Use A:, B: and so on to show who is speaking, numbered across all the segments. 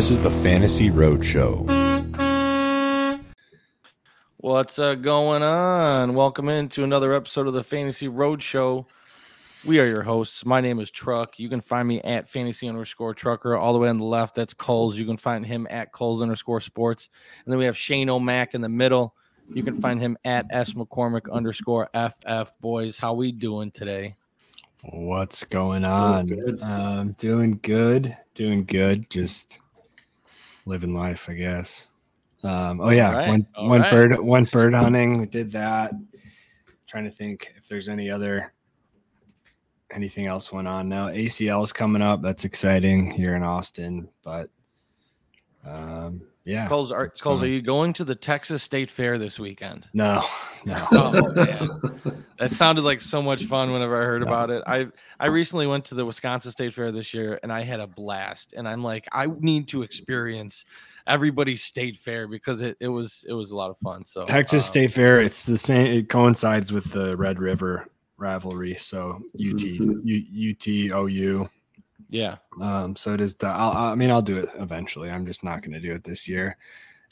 A: This is the Fantasy Road Show.
B: What's uh, going on? Welcome into another episode of the Fantasy Road Show. We are your hosts. My name is Truck. You can find me at fantasy underscore trucker. All the way on the left, that's Kulz. You can find him at Kulz underscore sports. And then we have Shane-O-Mac in the middle. You can find him at S McCormick underscore FF. Boys, how we doing today?
C: What's going on?
D: good.
C: Um, doing good, doing good. Just living life, I guess. Um, oh yeah,
B: right,
C: one
B: all
C: one
B: right.
C: bird, one bird hunting. We did that. trying to think if there's any other anything else went on now. ACL is coming up. That's exciting here in Austin, but um, yeah.
B: Kulz, are, Kulz, are you going to the Texas State Fair this weekend?
C: No, no.
B: Oh, man. That sounded like so much fun whenever I heard about it. I I recently went to the Wisconsin State Fair this year and I had a blast. And I'm like, I need to experience everybody's state fair because it, it was it was a lot of fun. So
C: Texas
B: um,
C: State Fair. It's the same. It coincides with the Red River rivalry. So UT, U, UT, OU.
B: Yeah,
C: Um, so it is. I'll, I mean, I'll do it eventually. I'm just not going to do it this year.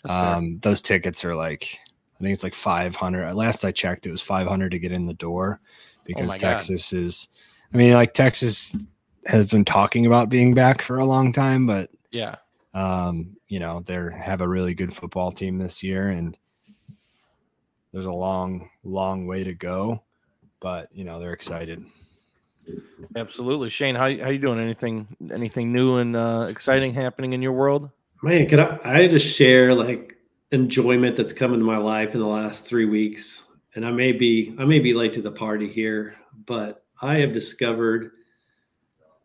B: that's fair.
C: Um, those tickets are like, I think it's like 500. Last I checked, it was 500 to get in the door because
B: Oh my God.
C: Texas is. I mean, like Texas has been talking about being back for a long time, but
B: yeah.
C: um, you know, they have a really good football team this year, and there's a long, long way to go. But you know, they're excited.
B: Absolutely. Shane, how how you doing? Anything anything new and uh, exciting happening in your world?
D: Man, could I, I just share like enjoyment that's come into my life in the last three weeks? And I may be I may be late to the party here, but I have discovered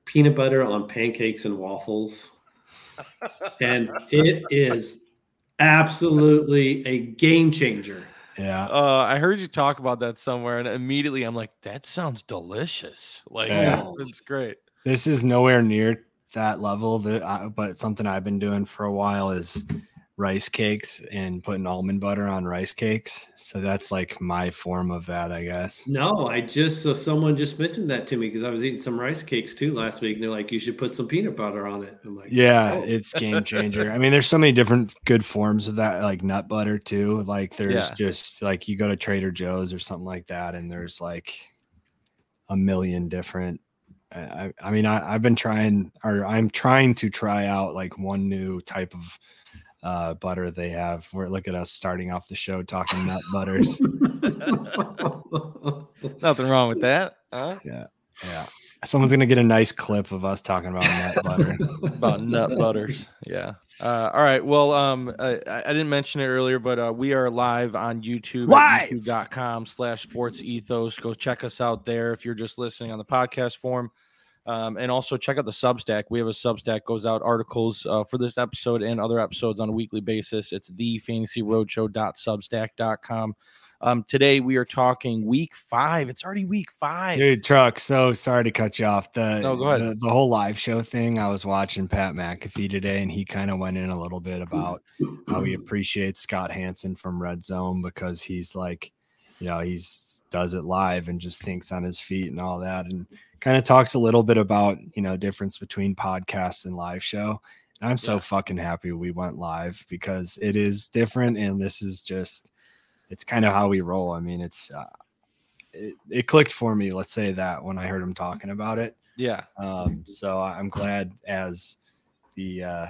D: peanut butter on pancakes and waffles. and it is absolutely a game changer.
C: Yeah,
B: Uh, I heard you talk about that somewhere, and immediately I'm like, that sounds delicious. Like,
C: Yeah.
B: it's great.
C: this is nowhere near that level. That, I, but something I've been doing for a while is rice cakes and putting almond butter on rice cakes. So that's like my form of that, I guess.
D: No, I just so someone just mentioned that to me because I was eating some rice cakes too last week, and they're like, "You should put some peanut butter on it." I'm like,
C: Yeah,
D: "Oh."
C: it's game changer. I mean, there's so many different good forms of that, like nut butter too. Like there's
B: Yeah.
C: just like you go to Trader Joe's or something like that, and there's like a million different. I, I- mean, I, I've been trying, or I'm trying to try out like one new type of uh, butter they have. Where look at us starting off the show talking nut butters.
B: Nothing wrong with that. Huh?
C: Yeah, yeah. someone's gonna get a nice clip of us talking about nut butter.
B: about nut butters. Yeah. Uh, all right. Well, um, I, I didn't mention it earlier, but uh, we are live on YouTube
C: Live!
B: at youtube.com slash sports ethos. Go check us out there if you're just listening on the podcast form. Um, and also check out the Substack. We have a Substack goes out articles uh, for this episode and other episodes on a weekly basis. It's the fantasyroadshow.substack.com. Um, today we are talking week five. It's already week five.
C: Dude, truck. So sorry to cut you off. The
B: No, go ahead.
C: The, the whole live show thing. I was watching Pat McAfee today, and he kind of went in a little bit about how he appreciates Scott Hanson from Red Zone because he's like, you know, he's does it live and just thinks on his feet and all that, and kind of talks a little bit about you know difference between podcast and live show. And I'm so
B: Yeah.
C: fucking happy we went live because it is different, and this is just it's kind of how we roll. I mean, it's uh, it, it clicked for me. Let's say that when I heard him talking about it.
B: Yeah.
C: Um, so I'm glad as the uh,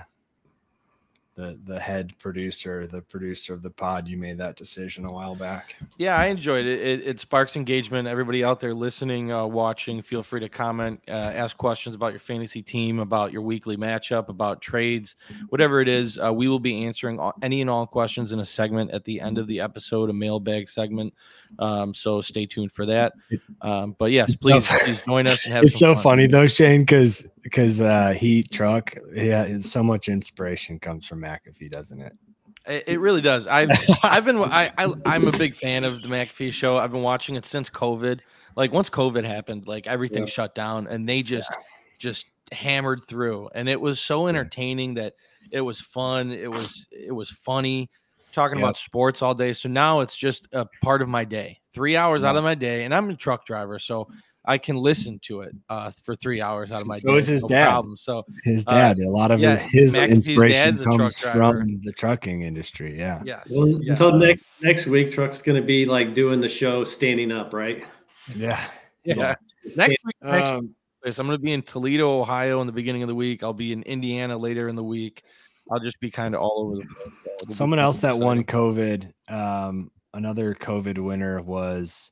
C: the the head producer, the producer of the pod, you made that decision a while back.
B: Yeah, I enjoyed it. It, it sparks engagement. Everybody out there listening, uh, watching, feel free to comment, uh, ask questions about your fantasy team, about your weekly matchup, about trades, whatever it is. Uh, we will be answering all, any and all questions in a segment at the end of the episode, a mailbag segment. Um, so stay tuned for that. Um, but yes, please, please join us and have.
C: It's so
B: fun.
C: funny though, Shane, because because uh, Heat Truck, yeah, so much inspiration comes from McAfee, doesn't it?
B: It, it really does. I've I've been I, I I'm a big fan of the McAfee show. I've been watching it since COVID. Like once COVID happened, like everything
D: Yeah.
B: shut down, and they just just hammered through, and it was so entertaining that it was fun. It was it was funny talking
C: Yep.
B: about sports all day. So now it's just a part of my day. Three hours out of my day, and I'm a truck driver, so I can listen to it uh, for three hours out of my
C: So
B: day.
C: is his
B: no
C: dad.
B: Problem. So
C: His
B: Uh,
C: dad, a lot of
B: yeah,
C: his
B: McAfee's
C: inspiration
B: dad's a truck
C: comes from the trucking industry. Yeah.
B: yes,
D: Well,
B: yeah.
D: until next next week, Truck's going to be like doing the show standing up, right?
C: Yeah.
B: yeah. Next week, next
C: Um,
B: place. I'm going to be in Toledo, Ohio, in the beginning of the week. I'll be in Indiana later in the week. I'll just be kind of all over the place. it'll
C: someone else that
B: exciting.
C: won COVID, um, another COVID winner was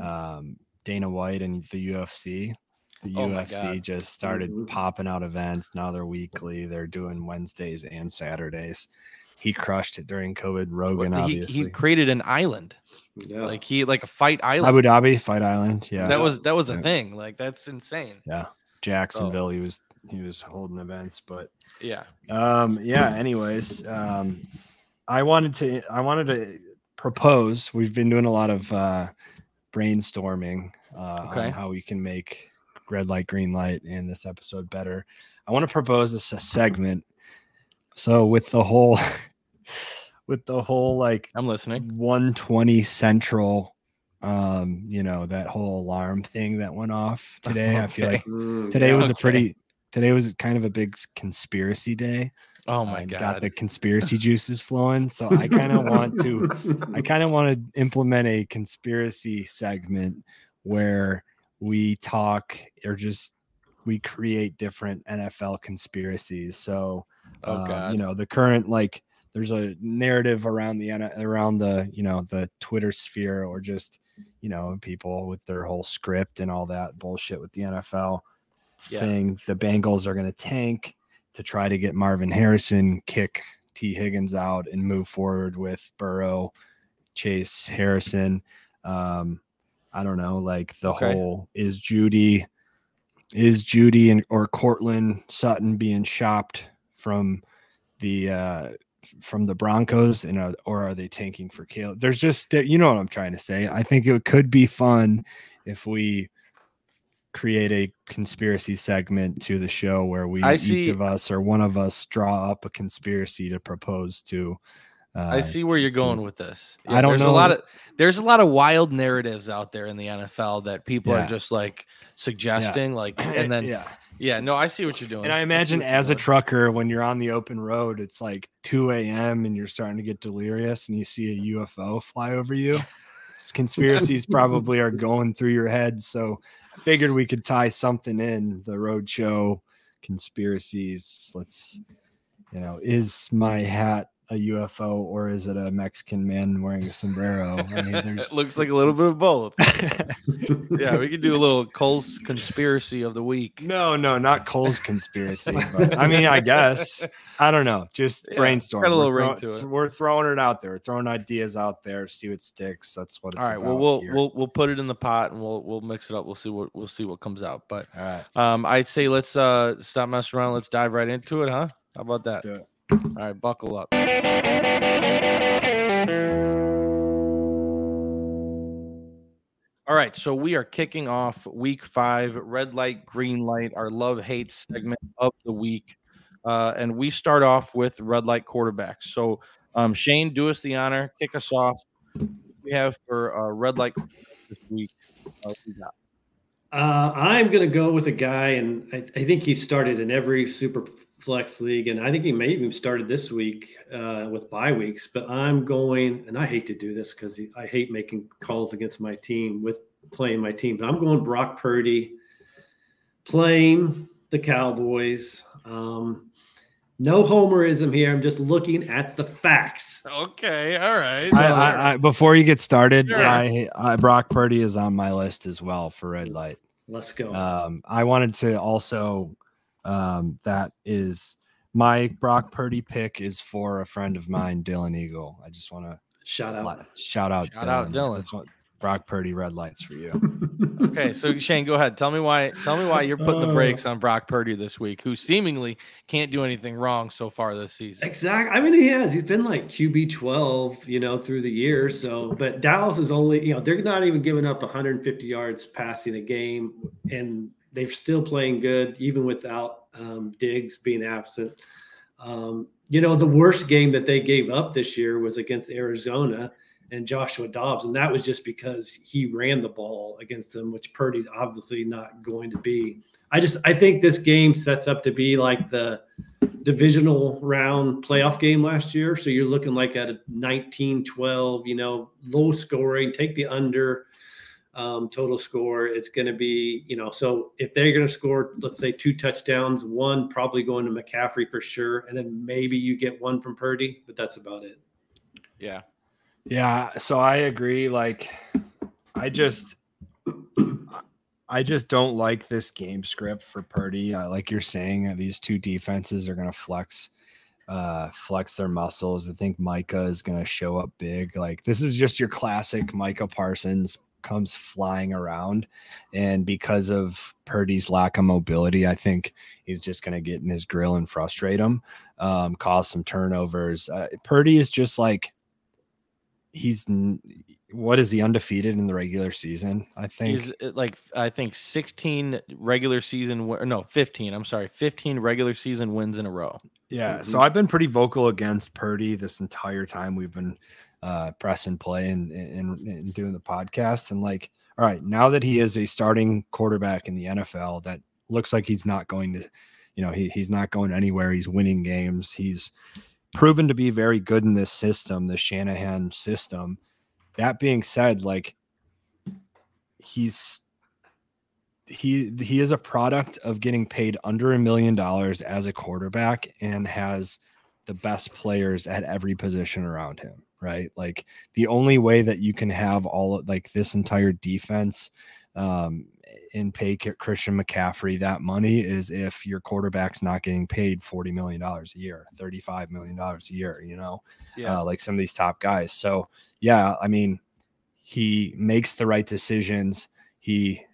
C: um, Dana White and the UFC. The
B: Oh
C: UFC just started
D: Mhm.
C: popping out events. Now they're weekly. They're doing Wednesdays and Saturdays. He crushed it during COVID. Rogan,
B: He,
C: obviously.
B: he created an island,
D: Yeah.
B: like he like a fight island.
C: Abu Dhabi, Fight Island. Yeah.
B: that was that was a
C: Yeah.
B: thing. Like that's insane.
C: yeah. Jacksonville. He was he was holding events, but
B: Yeah.
C: um yeah anyways um i wanted to i wanted to propose we've been doing a lot of uh brainstorming uh
B: Okay.
C: on how we can make red light green light in this episode better i want to propose this a segment so with the whole with the whole like
B: I'm listening.
C: 120 central um you know that whole alarm thing that went off today i feel like
D: Mm,
C: today
D: yeah.
C: was a pretty today was kind of a big conspiracy day
B: Oh my
C: and
B: god.
C: got the conspiracy juices flowing. So I kind of want to, I kind of want to implement a conspiracy segment where we talk or just we create different NFL conspiracies. So,
B: oh
C: uh,
B: god.
C: you know, the current like there's a narrative around the N- around the you know the Twitter sphere or just you know people with their whole script and all that bullshit with the NFL
B: Yeah.
C: saying the Bengals are going to tank to try to get Marvin Harrison, kick Tee Higgins out, and move forward with Burrow, Chase Harrison. Um, I don't know, like the
B: Okay.
C: whole is Jeudy, is Jeudy and or Courtland Sutton being shopped from the uh from the Broncos and are, or are they tanking for Caleb? There's just you know what I'm trying to say. I think it could be fun if we create a conspiracy segment to the show where we
B: I
C: each of us or one of us draw up a conspiracy to propose to. Uh,
B: I see where
C: to-
B: you're
C: to-
B: going with this.
C: I don't
B: there's
C: know.
B: a lot of there's a lot of wild narratives out there in the NFL that people
C: Yeah.
B: are just like suggesting, like, and then yeah.
C: yeah.
B: no, I see what you're doing.
C: And I imagine
B: you're
C: as a trucker, when you're on the open road, it's like 2 a.m. and you're starting to get delirious and you see a UFO fly over you. Conspiracies probably are going through your head. So I figured we could tie something in the road show conspiracies. Let's, you know, is my hat a UFO or is it a Mexican man wearing a sombrero? I mean,
B: it
C: there's
B: looks like a little bit of both. yeah, we could do a little Cole's conspiracy of the week.
C: no, no, not Cole's conspiracy. But I mean, I guess I don't know. Just
B: Yeah,
C: brainstorm.
B: got a little
C: We're
B: ring
C: throw-
B: to it.
C: We're throwing it out there. We're throwing ideas out there. See what sticks. That's what it's
B: All right, well we'll
C: here.
B: we'll we'll put it in the pot and we'll we'll mix it up. We'll see what we'll see what comes out. But
C: All right,
B: um, I'd say let's uh stop messing around. Let's dive right into it, huh? How about
C: let's
B: that? All right, buckle up. All right, so we are kicking off week five, red light, green light, our love hate segment of the week. Uh, and we start off with red light quarterbacks. So, um, Shane, do us the honor, kick us off. We have for uh, red light this week. Uh, we?
D: Uh, I'm going to go with a guy, and I, I think he started in every super flex league, and I think he may even started this week uh, with bye weeks. But I'm going, and I hate to do this because I hate making calls against my team with playing my team, but I'm going Brock Purdy playing the Cowboys. Um, no homerism here. I'm just looking at the facts.
B: Okay, all right.
C: I, I, I, before you get started,
B: Sure.
C: I, I Brock Purdy is on my list as well for red light.
D: Let's go.
C: Um, I wanted to also um, that is my Brock Purdy pick is for a friend of mine, Dylan Eagle. I just want to
D: Shout out.
C: shout out,
B: Shout out, Dylan.
C: This one, Brock Purdy red lights for you.
B: Okay, so Shane, go ahead. Tell me why. Tell me why you're putting the
D: Uh,
B: brakes on Brock Purdy this week, who seemingly can't do anything wrong so far this season.
D: Exactly. I mean, he has. He's been like QB 12, you know, through the year. So, but Dallas is only, you know, they're not even giving up 150 yards passing a game, and they're still playing good, even without um, Diggs being absent. Um, you know, the worst game that they gave up this year was against Arizona. and Joshua Dobbs, and that was just because he ran the ball against them, which Purdy's obviously not going to be. I just I think this game sets up to be like the divisional round playoff game last year. So you're looking like at a 19-12, you know, low scoring, take the under um, total score. It's going to be, you know, so if they're going to score, let's say two touchdowns, one probably going to McCaffrey for sure, and then maybe you get one from Purdy, but that's about it.
B: Yeah.
C: Yeah, so I agree. Like, I just, I just don't like this game script for Purdy. Uh, like you're saying, uh, these two defenses are going to flex, uh, flex their muscles. I think Micah is going to show up big. Like this is just your classic Micah Parsons comes flying around, and because of Purdy's lack of mobility, I think he's just going to get in his grill and frustrate him, um, cause some turnovers. Uh, Purdy is just like he's what is he undefeated in the regular season? I think
B: he's uh, like I think 16 regular season no 15. I'm sorry, 15 regular season wins in a row.
C: Yeah, mm-hmm. so I've been pretty vocal against Purdy this entire time we've been uh, press and play and, and, and doing the podcast. And like, all right, now that he is a starting quarterback in the NFL, that looks like he's not going to, you know, he, he's not going anywhere. He's winning games. He's proven to be very good in this system, the Shanahan system. That being said, like he's he he is a product of getting paid under a million dollars as a quarterback and has the best players at every position around him right like the only way that you can have all like this entire defense um and pay Christian McCaffrey that money is if your quarterback's not getting paid $40 million a year, $35 million a year, you know, yeah. Uh, like some of these top guys. So, yeah, I mean, he makes the right decisions. He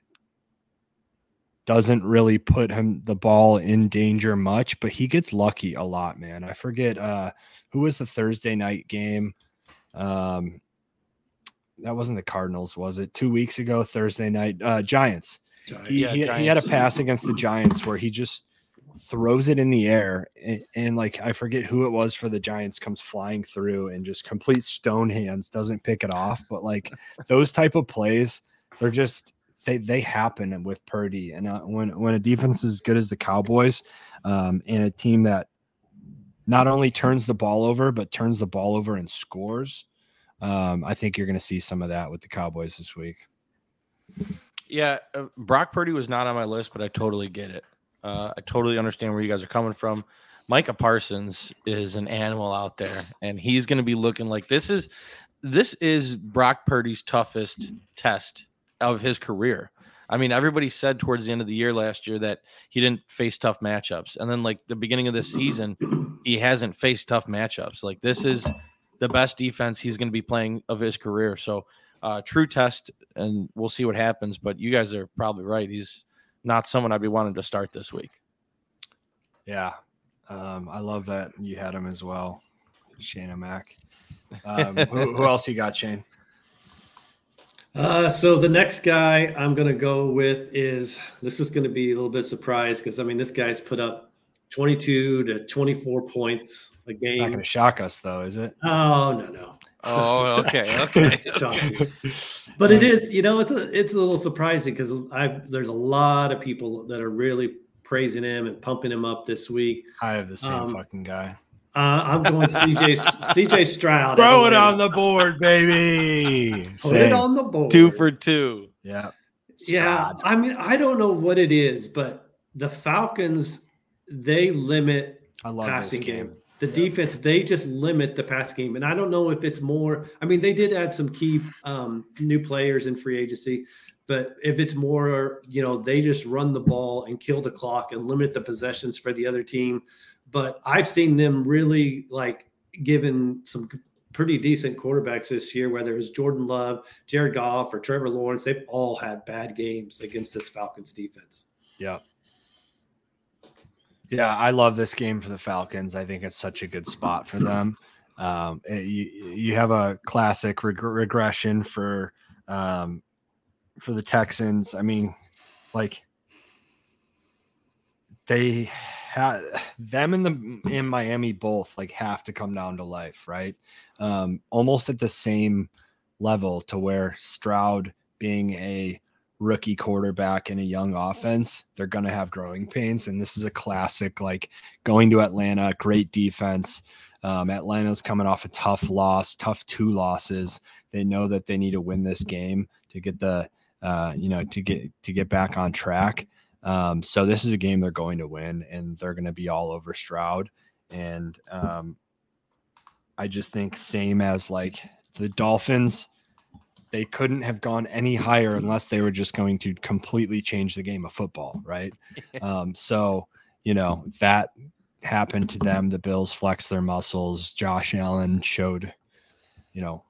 C: doesn't really put him the ball in danger much, but he gets lucky a lot, man. I forget uh who was the Thursday night game. Um that wasn't the Cardinals, was it? Two weeks ago, Thursday night, uh Giants. He, yeah, he, he, had a pass against the Giants where he just throws it in the air and, and, like I forget who it was for the Giants comes flying through and just complete stone hands doesn't pick it off but like those type of plays they're just they they happen with Purdy and uh, when when a defense is good as the Cowboys um, and a team that not only turns the ball over but turns the ball over and scores um, I think you're going to see some of that with the Cowboys this week.
B: Yeah, uh, Brock Purdy was not on my list, but I totally get it. Uh, I totally understand where you guys are coming from. Micah Parsons is an animal out there, and he's going to be looking like this is this is Brock Purdy's toughest test of his career. I mean, everybody said towards the end of the year last year that he didn't face tough matchups, and then like the beginning of this season, he hasn't faced tough matchups. Like this is the best defense he's going to be playing of his career. So, uh, true test, and we'll see what happens. But you guys are probably right. He's not someone I'd be wanting to start this week.
C: Yeah, um, I love that you had him as well, Shane Mack. Um, who, who, else you got, Shane?
D: Uh, so the next guy I'm going to go with is this is going to be a little bit surprised because I mean this guy's put up 22 to 24 points a game. It's
C: not going to shock us though, is it?
D: Oh no no.
B: Oh okay okay.
D: but it is you know it's a it's a little surprising because I there's a lot of people that are really praising him and pumping him up this week.
C: I have the same um, fucking guy.
D: Uh, I'm going CJ CJ Stroud.
C: Throw it on the board, baby.
D: Put it on the board.
B: Two for two.
C: Yeah.
D: Yeah. I mean, I don't know what it is, but the Falcons they limit
C: I love passing game. game.
D: The yeah. defense they just limit the pass game, and I don't know if it's more. I mean, they did add some key um, new players in free agency, but if it's more, you know, they just run the ball and kill the clock and limit the possessions for the other team. But I've seen them really like given some pretty decent quarterbacks this year, whether it's Jordan Love, Jared Goff, or Trevor Lawrence. They've all had bad games against this Falcons defense.
C: Yeah. Yeah, I love this game for the Falcons. I think it's such a good spot for them. Um, it, you, you have a classic reg- regression for um, for the Texans. I mean, like they ha- them and the in Miami both like have to come down to life, right? Um, almost at the same level to where Stroud being a rookie quarterback in a young offense, they're going to have growing pains. And this is a classic, like going to Atlanta, great defense. Um, Atlanta's coming off a tough loss, tough two losses. They know that they need to win this game to get the, uh, you know, to get to get back on track. Um, so this is a game they're going to win, and they're going to be all over Stroud. And um, I just think same as like the Dolphins, they couldn't have gone any higher unless they were just going to completely change the game of football, right? um, so you know that happened to them. The Bills flexed their muscles. Josh Allen showed, you know,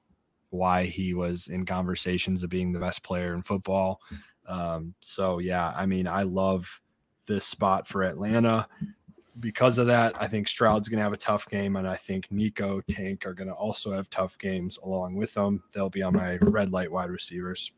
C: why he was in conversations of being the best player in football. Um, so yeah, I mean, I love this spot for Atlanta. Because of that, I think Stroud's going to have a tough game, and I think Nico Tank are going to also have tough games along with them. They'll be on my red light wide receivers.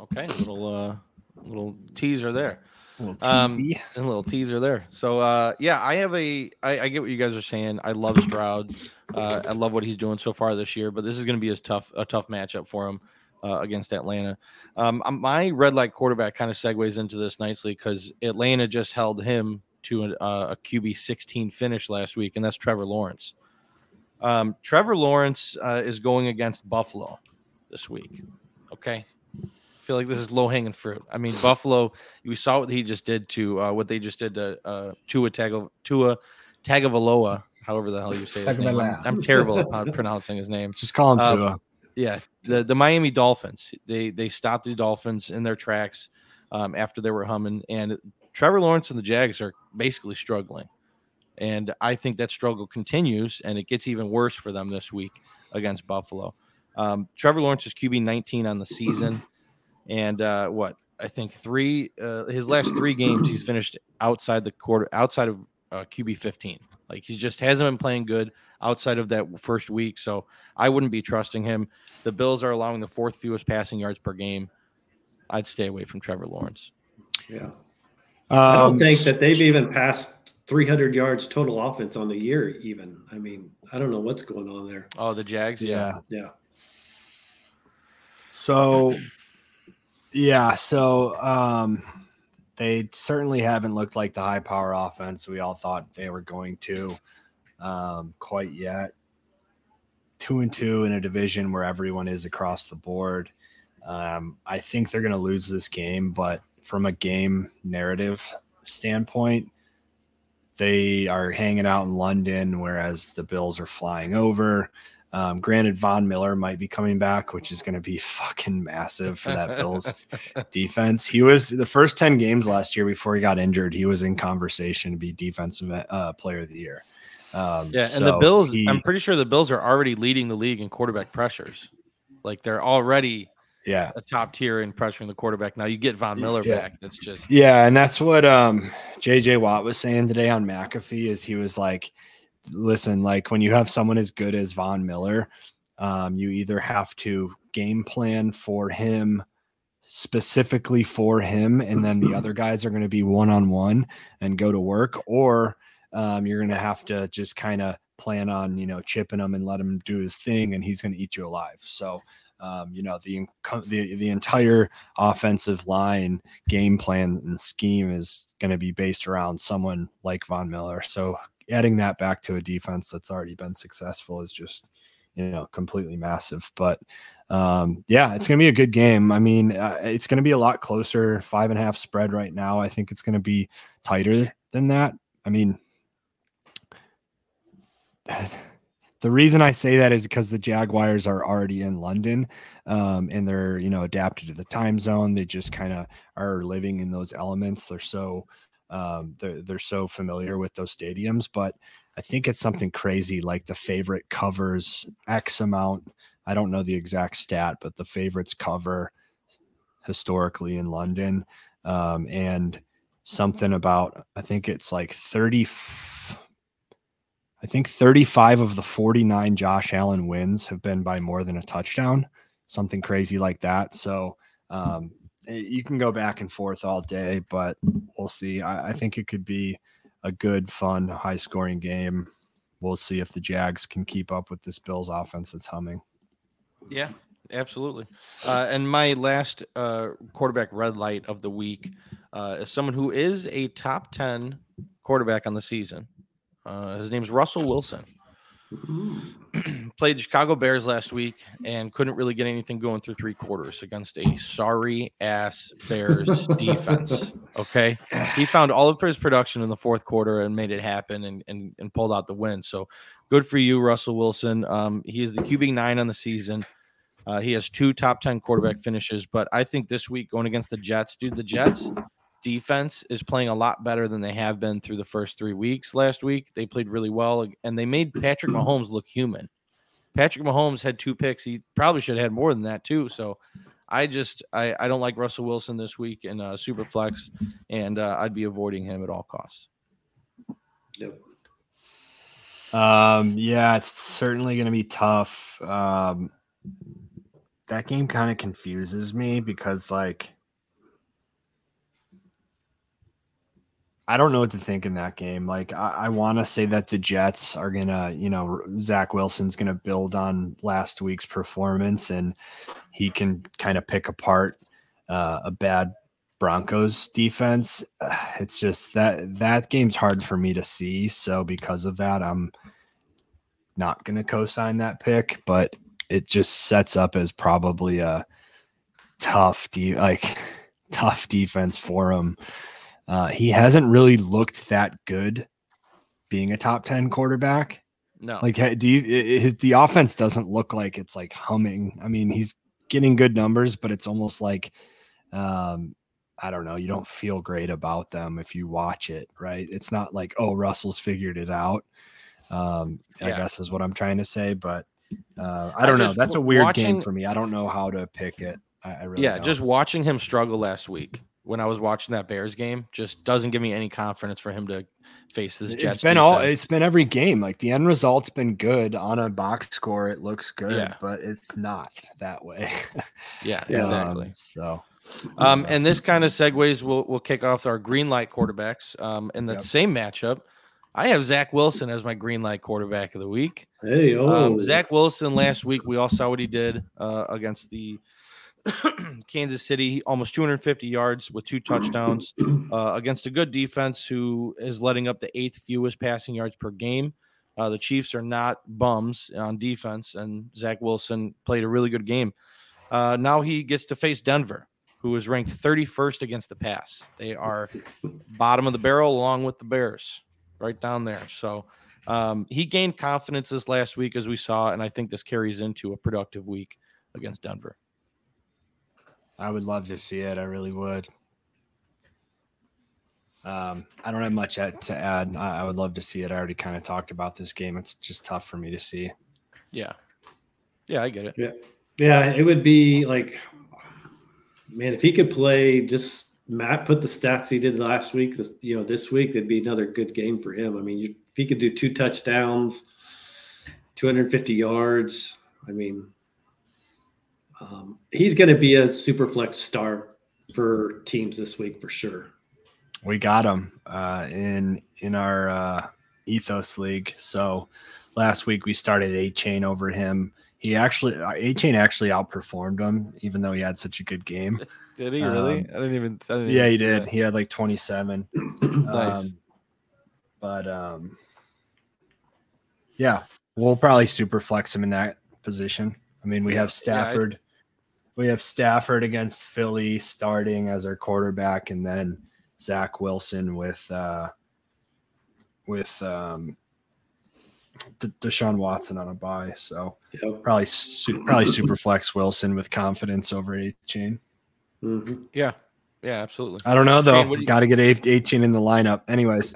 B: Okay, little uh, little teaser there.
C: A little
B: Um, a little teaser there. So uh yeah, I have a I, I get what you guys are saying. I love Stroud. Uh I love what he's doing so far this year, but this is gonna be a tough a tough matchup for him uh, against Atlanta. Um um, my red light quarterback kind of segues into this nicely because Atlanta just held him to a, a QB 16 finish last week, and that's Trevor Lawrence. Um, Trevor Lawrence uh, is going against Buffalo this week. Okay. I feel like this is low hanging fruit. I mean, Buffalo, we saw what he just did to uh, what they just did to uh, Tua Tago, Tua Tagovailoa, however the hell you say his name. I'm, I'm terrible at uh, pronouncing his name.
C: Just call him
B: uh,
C: Tua.
B: Yeah, the the Miami Dolphins. They they stopped the Dolphins in their tracks um, after they were humming, and Trevor Lawrence and the Jags are basically struggling. And I think that struggle continues, and it gets even worse for them this week against Buffalo. Um, Trevor Lawrence is QB 19 on the season, and uh, what I think three uh, his last three games he's finished outside the quarter outside of uh, QB 15. Like he just hasn't been playing good outside of that first week, so I wouldn't be trusting him. The Bills are allowing the fourth fewest passing yards per game. I'd stay away from Trevor Lawrence.
D: Yeah. I don't
C: Um,
D: think that they've even passed 300 yards total offense on the year, even. I mean, I don't know what's going on there.
B: Oh, the Jags, yeah.
C: yeah.
D: Yeah.
C: So, yeah, so um, they certainly haven't looked like the high power offense we all thought they were going to um, quite yet. Two and two in a division where everyone is across the board. Um, I think they're going to lose this game, but from a game narrative standpoint, they are hanging out in London, whereas the Bills are flying over. Um, granted, Von Miller might be coming back, which is going to be fucking massive for that Bills defense. He was the first 10 games last year before he got injured. He was in conversation to be defensive uh, player of the year. Um,
B: Yeah, and the Bills,
C: he-
B: I'm pretty sure the Bills are already leading the league in quarterback pressures. Like they're already
C: yeah,
B: a top tier in pressuring the quarterback. Now you get Von Miller
C: Yeah.
B: back. That's just
C: Yeah, and that's what um JJ Watt was saying today on McAfee is he was like, listen, like when you have someone as good as Von Miller, um, you either have to game plan for him specifically for him, and then the other guys are going to be one on one and go to work, or um, you're going to have to just kind of plan on you know chipping him and let him do his thing, and he's going to eat you alive. So. Um, you know the, the the entire offensive line game plan and scheme is going to be based around someone like Von Miller. So adding that back to a defense that's already been successful is just you know completely massive. But um, yeah, it's to be a good game. I mean, uh, it's to be a lot closer. Five and a half spread right now. I think it's to be tighter than that. I mean. The reason I say that is because the Jaguars are already in London, um, and they're you know adapted to the time zone. They just kind of are living in those elements. They're so um, they're they're so familiar with those stadiums. But I think it's something crazy like the favorite covers X amount. I don't know the exact stat, but the favorites cover historically in London, um, and something about I think it's like thirty. I think 35 of the 49 Josh Allen wins have been by more than a touchdown, something crazy like that. So, um, you can go back and forth all day, but we'll see. I, I think it could be a good, fun, high scoring game. We'll see if the Jags can keep up with this Bills offense that's humming.
B: Yeah, absolutely. Uh, and my last uh, quarterback red light of the week uh, is someone who is a top 10 quarterback on the season. Uh, his is Russell Wilson. Played the Chicago Bears last week and couldn't really get anything going through three quarters against a sorry ass Bears defense. Okay. He found all of his production in the fourth quarter and made it happen and, and, and pulled out the win. So good for you, Russell Wilson. Um, he is the QB nine on the season. Uh, he has two top 10 quarterback finishes, but I think this week going against the Jets, dude, the Jets defense is playing a lot better than they have been through the first three weeks last week. They played really well and they made Patrick Mahomes look human. Patrick Mahomes had two picks. He probably should have had more than that too. So I just I, I don't like Russell Wilson this week in uh, super flex, and uh, I'd be avoiding him at all costs.
D: Yep.
C: Um, yeah, it's certainly going to be tough. Um, that game kind of confuses me because like I don't know what to think in that game. Like, I, I want to say that the Jets are gonna, you know, Zach Wilson's gonna build on last week's performance, and he can kind of pick apart uh, a bad Broncos defense. It's just that that game's hard for me to see. So because of that, I'm not gonna co-sign that pick. But it just sets up as probably a tough, de- like tough defense for him. Uh, he hasn't really looked that good being a top 10 quarterback.
B: No.
C: Like, do you, his, the offense doesn't look like it's like humming. I mean, he's getting good numbers, but it's almost like, um, I don't know, you don't feel great about them if you watch it, right? It's not like, oh, Russell's figured it out. Um, I guess is what I'm trying to say, but uh, I don't know.
B: just
C: That's a weird game for me. I don't know how to pick it. I, I really
B: yeah,
C: don't.
B: just watching him struggle last week when I was watching that Bears game just doesn't give me any confidence for him to face this Jets.
C: it's been all it's been every game like the end result's been good on a box score it looks good
B: Yeah.
C: but it's not that way
B: yeah,
D: Yeah.
B: exactly.
C: Um, so
B: Um, and this kind of segues. We'll we'll kick off our green light quarterbacks. Um, in the
C: Yep.
B: same matchup, I have Zach Wilson as my green light quarterback of the week.
D: Hey, oh,
B: Um, Zach Wilson last week, we all saw what he did uh, against the Kansas City, almost 250 yards with two touchdowns uh, against a good defense who is letting up the eighth fewest passing yards per game. Uh, the Chiefs are not bums on defense, and Zach Wilson played a really good game. Uh, now he gets to face Denver, who is ranked 31st against the pass. They are bottom of the barrel along with the Bears, right down there. So um, he gained confidence this last week, as we saw, and I think this carries into a productive week against Denver.
C: I would love to see it i really would. Um i don't have much to add. I, I would love to see it. I already kind of talked about this game. It's just tough for me to see.
B: Yeah, yeah, I get it.
D: yeah, yeah, it would be like, man, if he could play just Matt put the stats he did last week, this you know this week, it'd be another good game for him. I mean, you, if he could do two touchdowns, 250 yards, I mean, um, he's going to be a super flex star for teams this week for sure.
C: we got him uh, in in our uh, ethos league. So last week we started Achane over him. He actually Achane actually outperformed him, even though he had such a good game.
B: Did he
C: really?
B: I didn't even. I didn't
C: yeah, he did. He had like twenty seven.
B: Nice.
C: Um, but um, yeah, we'll probably super flex him in that position. I mean, we have
B: Yeah, I-
C: Stafford. We have Stafford against Philly starting as our quarterback, and then Zach Wilson with uh, with um, D- Deshaun Watson on a bye. So
D: Yep.
C: probably su- probably super flex Wilson with confidence over A chain.
D: Mhm.
B: Yeah, yeah, absolutely.
C: I don't know though.
B: Shane, you-
C: Got to get Achane in the lineup. Anyways.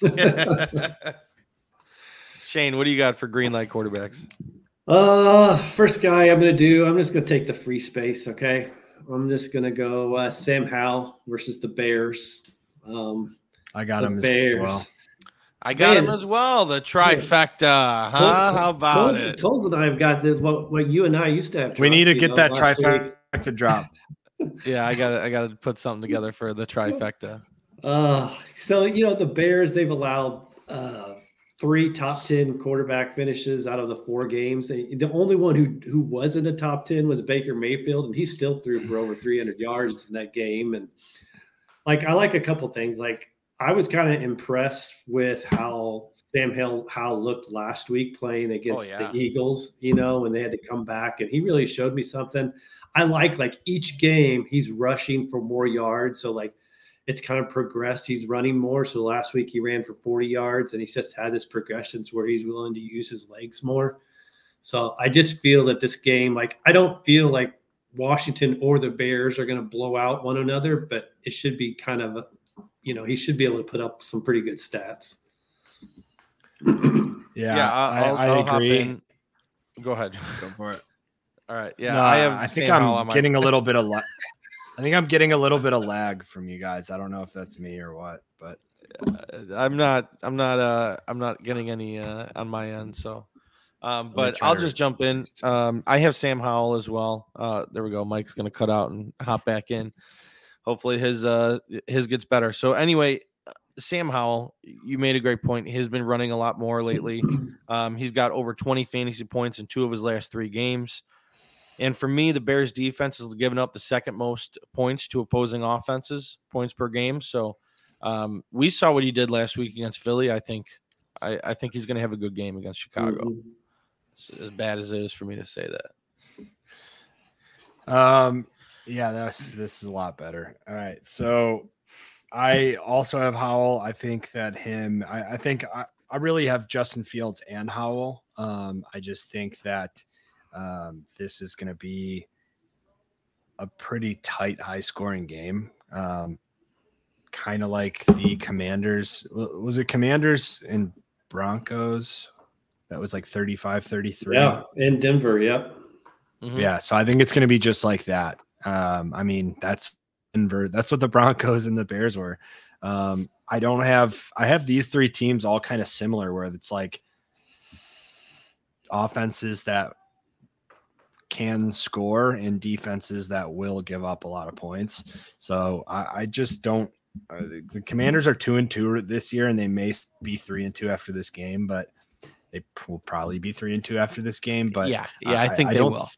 B: Shane, what do you got for green light quarterbacks?
D: Uh, first guy I'm gonna do. I'm just gonna take the free space. Okay, I'm just gonna go uh, Sam Howell versus the Bears. Um,
C: I got
D: the
C: him as
D: Bears.
C: well.
B: I got him as well. The trifecta, huh?
D: Tol-
B: How about
D: Toles-
B: it?
D: Toles and I have got the, what, what you and I used to have.
C: We need to get
D: though,
C: that
D: trifecta week.
C: trifecta drop.
B: yeah, I got I got to put something together for the trifecta.
D: Uh, so you know the Bears they've allowed uh, three top ten quarterback finishes out of the four games. The only one who who wasn't a top ten was Baker Mayfield, and he still threw for over 300 yards in that game. And like I like a couple things. Like I was kind of impressed with how Sam Hill how looked last week playing oh, against
B: Oh, yeah.
D: the Eagles. You know when they had to come back, and he really showed me something. I like like each game he's rushing for more yards. So like it's kind of progressed. He's running more. So last week he ran for 40 yards and he's just had this progressions where he's willing to use his legs more. So I just feel that this game, like, I don't feel like Washington or the Bears are going to blow out one another, but it should be kind of, a, you know, he should be able to put up some pretty good stats.
C: Yeah,
B: I, I'll,
C: I,
B: I'll
C: I
B: hop
C: agree.
B: Go ahead.
C: Go for it.
B: All right. Yeah,
C: No,
B: I have.
C: I think I'm
B: on my-
C: getting a little bit of. La- I think I'm getting a little bit of lag from you guys. I don't know if that's me or what, but
B: Uh, I'm not. I'm not. Uh, I'm not getting any uh, on my end. So, um, but I'll just jump in. Um, I have Sam Howell as well. Uh, there we go. Mike's gonna cut out and hop back in. Hopefully his uh his gets better. So anyway, uh, Sam Howell, you made a great point. He's been running a lot more lately. Um, he's got over 20 fantasy points in two of his last three games. And for me, the Bears defense has given up the second most points to opposing offenses, points per game. So um, we saw what he did last week against Philly. I think I, I think he's going to have a good game against Chicago.
D: Mhm.
B: As bad as it is for me to say that.
C: Um, yeah, that's this is a lot better. All right, so I also have Howell. I think that him. I, I think I, I really have Justin Fields and Howell. Um, I just think that um, this is going to be a pretty tight, high-scoring game. Um, kind of like the Commanders. Was it Commanders and Broncos? That was like 35 33.
D: Yeah. In Denver. Yep.
B: Mhm.
C: Yeah, so I think it's going to be just like that. Um, I mean, that's Denver. That's what the Broncos and the Bears were. Um, I don't have. I have these three teams all kind of similar, where it's like offenses that can score and defenses that will give up a lot of points. So I, I just don't. Uh, the- Commanders are two and two this year, and they may be three and two after this game, but they will probably be three and two after this game. But
B: yeah, yeah, I, think they
C: don't
B: will.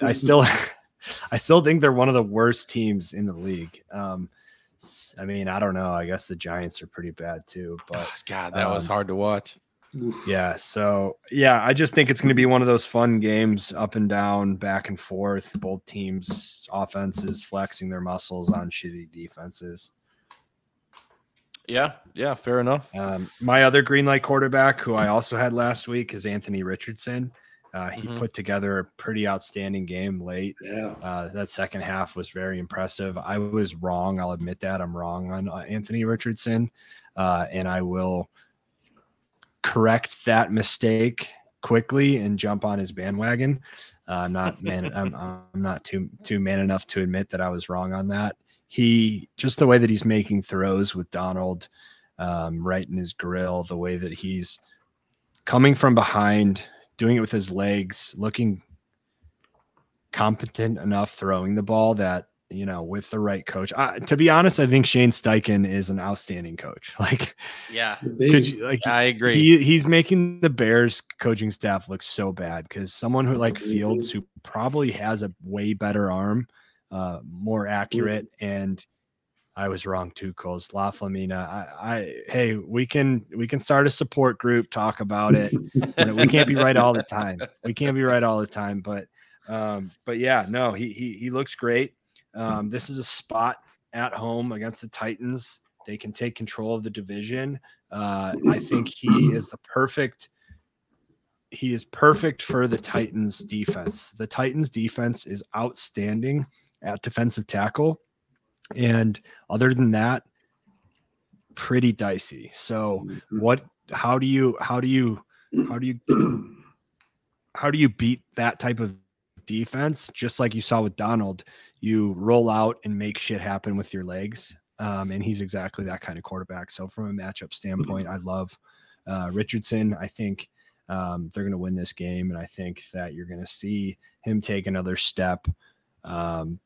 C: I still, I still think they're one of the worst teams in the league. Um, I mean, I don't know. I guess the Giants are pretty bad too, but
B: God, that was
C: um,
B: hard to watch.
C: Yeah. So yeah, I just think it's going to be one of those fun games, up and down, back and forth. Both teams' offenses flexing their muscles on shitty defenses.
B: Yeah, yeah, fair enough.
C: Um, my other green light quarterback, who I also had last week, is Anthony Richardson. Uh, he
B: Mhm.
C: put together a pretty outstanding game late.
D: Yeah.
C: Uh, that second half was very impressive. I was wrong. I'll admit that I'm wrong on uh, Anthony Richardson, uh, and I will correct that mistake quickly and jump on his bandwagon. Uh, I'm not man. I'm, I'm not too too man enough to admit that I was wrong on that. He just the way that he's making throws with Donald um, right in his grill, the way that he's coming from behind, doing it with his legs, looking competent enough throwing the ball that you know with the right coach. I, to be honest, I think Shane Steichen is an outstanding coach. Like,
B: Yeah,
C: could you, like
B: I agree.
C: he he's making the Bears coaching staff look so bad because someone who like Fields, who probably has a way better arm, uh, more accurate, and I was wrong too, Kulz. La Flamina. I, I hey, we can we can start a support group, talk about it. And we can't be right all the time. We can't be right all the time, but um, but yeah, no, he he he looks great. Um, this is a spot at home against the Titans. They can take control of the division. Uh, I think he is the perfect. He is perfect for the Titans defense. The Titans defense is outstanding at defensive tackle. And other than that, pretty dicey. So what how do you how do you how do you how do you beat that type of defense just like you saw with Donald you roll out and make shit happen with your legs um, and he's exactly that kind of quarterback so from a matchup standpoint I love uh, Richardson I think um, they're going to win this game and I think that you're going to see him take another step um,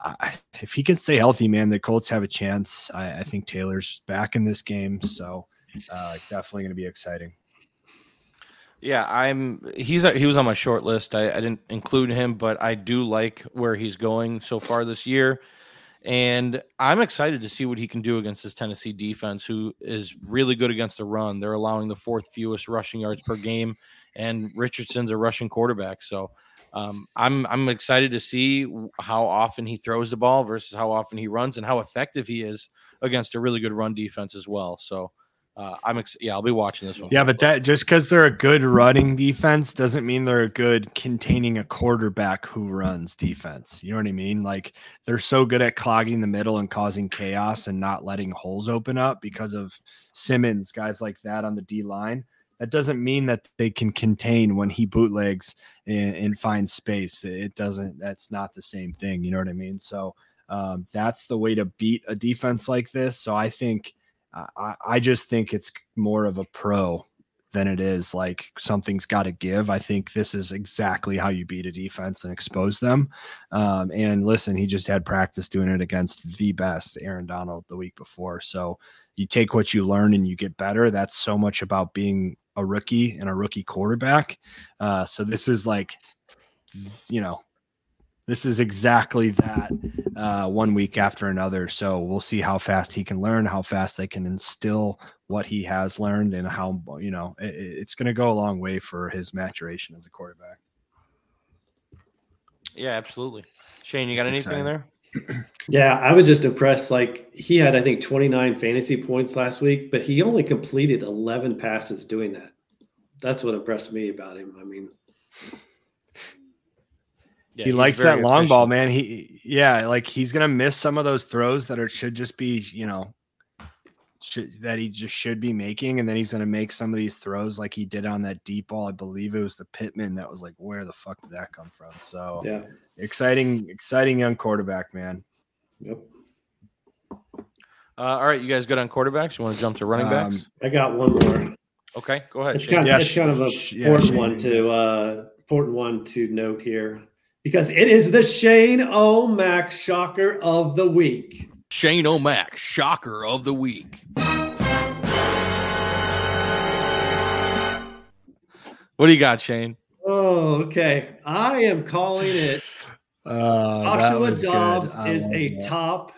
C: I, if he can stay healthy, man, the Colts have a chance. I, I think Taylor's back in this game, so uh, definitely going to be exciting.
B: Yeah, I'm. He's he was on my short list. I, I didn't include him, but I do like where he's going so far this year, and I'm excited to see what he can do against this Tennessee defense, who is really good against the run. They're allowing the fourth fewest rushing yards per game, and Richardson's a rushing quarterback, so um, I'm I'm excited to see how often he throws the ball versus how often he runs and how effective he is against a really good run defense as well. So uh, I'm ex- yeah, I'll be watching this one.
C: Yeah, but that just because they're a good running defense doesn't mean they're a good containing a quarterback who runs defense. You know what I mean? Like they're so good at clogging the middle and causing chaos and not letting holes open up because of Simmons, guys like that on the D line that doesn't mean that they can contain when he bootlegs and, and finds space. It doesn't. That's not the same thing. You know what I mean? So um, that's the way to beat a defense like this. So I think I, I just think it's more of a pro than it is like something's got to give. I think this is exactly how you beat a defense and expose them. Um, and listen, he just had practice doing it against the best Aaron Donald the week before. So you take what you learn and you get better. That's so much about being a rookie and a rookie quarterback. Uh, so this is like, you know, this is exactly that uh, one week after another. So we'll see how fast he can learn, how fast they can instill what he has learned, and how you know it, it's going to go a long way for his maturation as a quarterback.
B: Yeah, absolutely. Shane, you got That's anything exciting.
D: there? Yeah, I was just impressed. Like he had, I think, 29 fantasy points last week, but he only completed 11 passes doing that. That's what impressed me about him. I mean,
C: yeah, he likes that long efficient. ball, man. He, yeah, like he's gonna miss some of those throws that are should just be, you know, should, that he just should be making, and then he's gonna make some of these throws like he did on that deep ball. I believe it was the Pittman that was like, where the fuck did that come from? So
D: yeah,
C: exciting, exciting young quarterback, man.
D: Yep.
B: Uh, all right, you guys good on quarterbacks? You want to jump to running backs? Um,
D: I got one more.
B: Okay, go ahead.
D: It's kind, yeah, it's kind of a important yeah, one to uh, important one to note here because it is the Shane-O-Mac shocker of the week.
B: Shane-O-Mac shocker of the week. What do you got, Shane?
D: Oh, okay. I am calling it. Uh, Joshua Dobbs is a that. top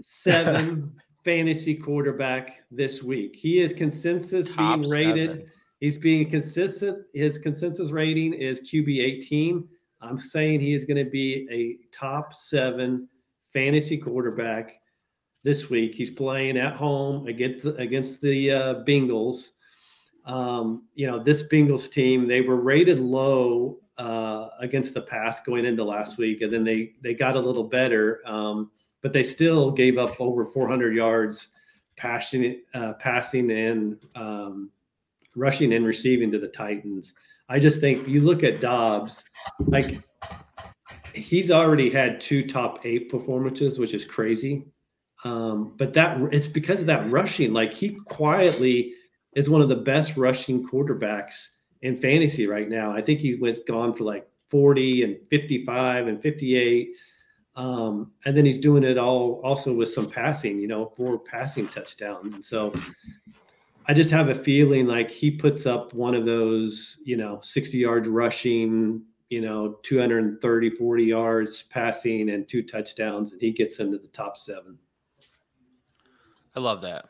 D: seven fantasy quarterback this week. He is consensus Top being rated. Seven. He's being consistent. His consensus rating is QB 18. I'm saying he is going to be a top seven fantasy quarterback this week. He's playing at home against the, against the uh, Bengals. Um, you know, this Bengals team, they were rated low uh, against the pass going into last week, and then they they got a little better. Um, but they still gave up over 400 yards passing, uh, passing and um, rushing and receiving to the Titans. I just think you look at Dobbs, like he's already had two top eight performances, which is crazy. Um, but that it's because of that rushing. Like he quietly is one of the best rushing quarterbacks in fantasy right now. I think he's went gone for like 40 and 55 and 58. Um, and then he's doing it all also with some passing, you know, four passing touchdowns. And so I just have a feeling like he puts up one of those, you know, 60 yards rushing, you know, 230, 40 yards passing and two touchdowns, and he gets into the top seven.
B: I love that.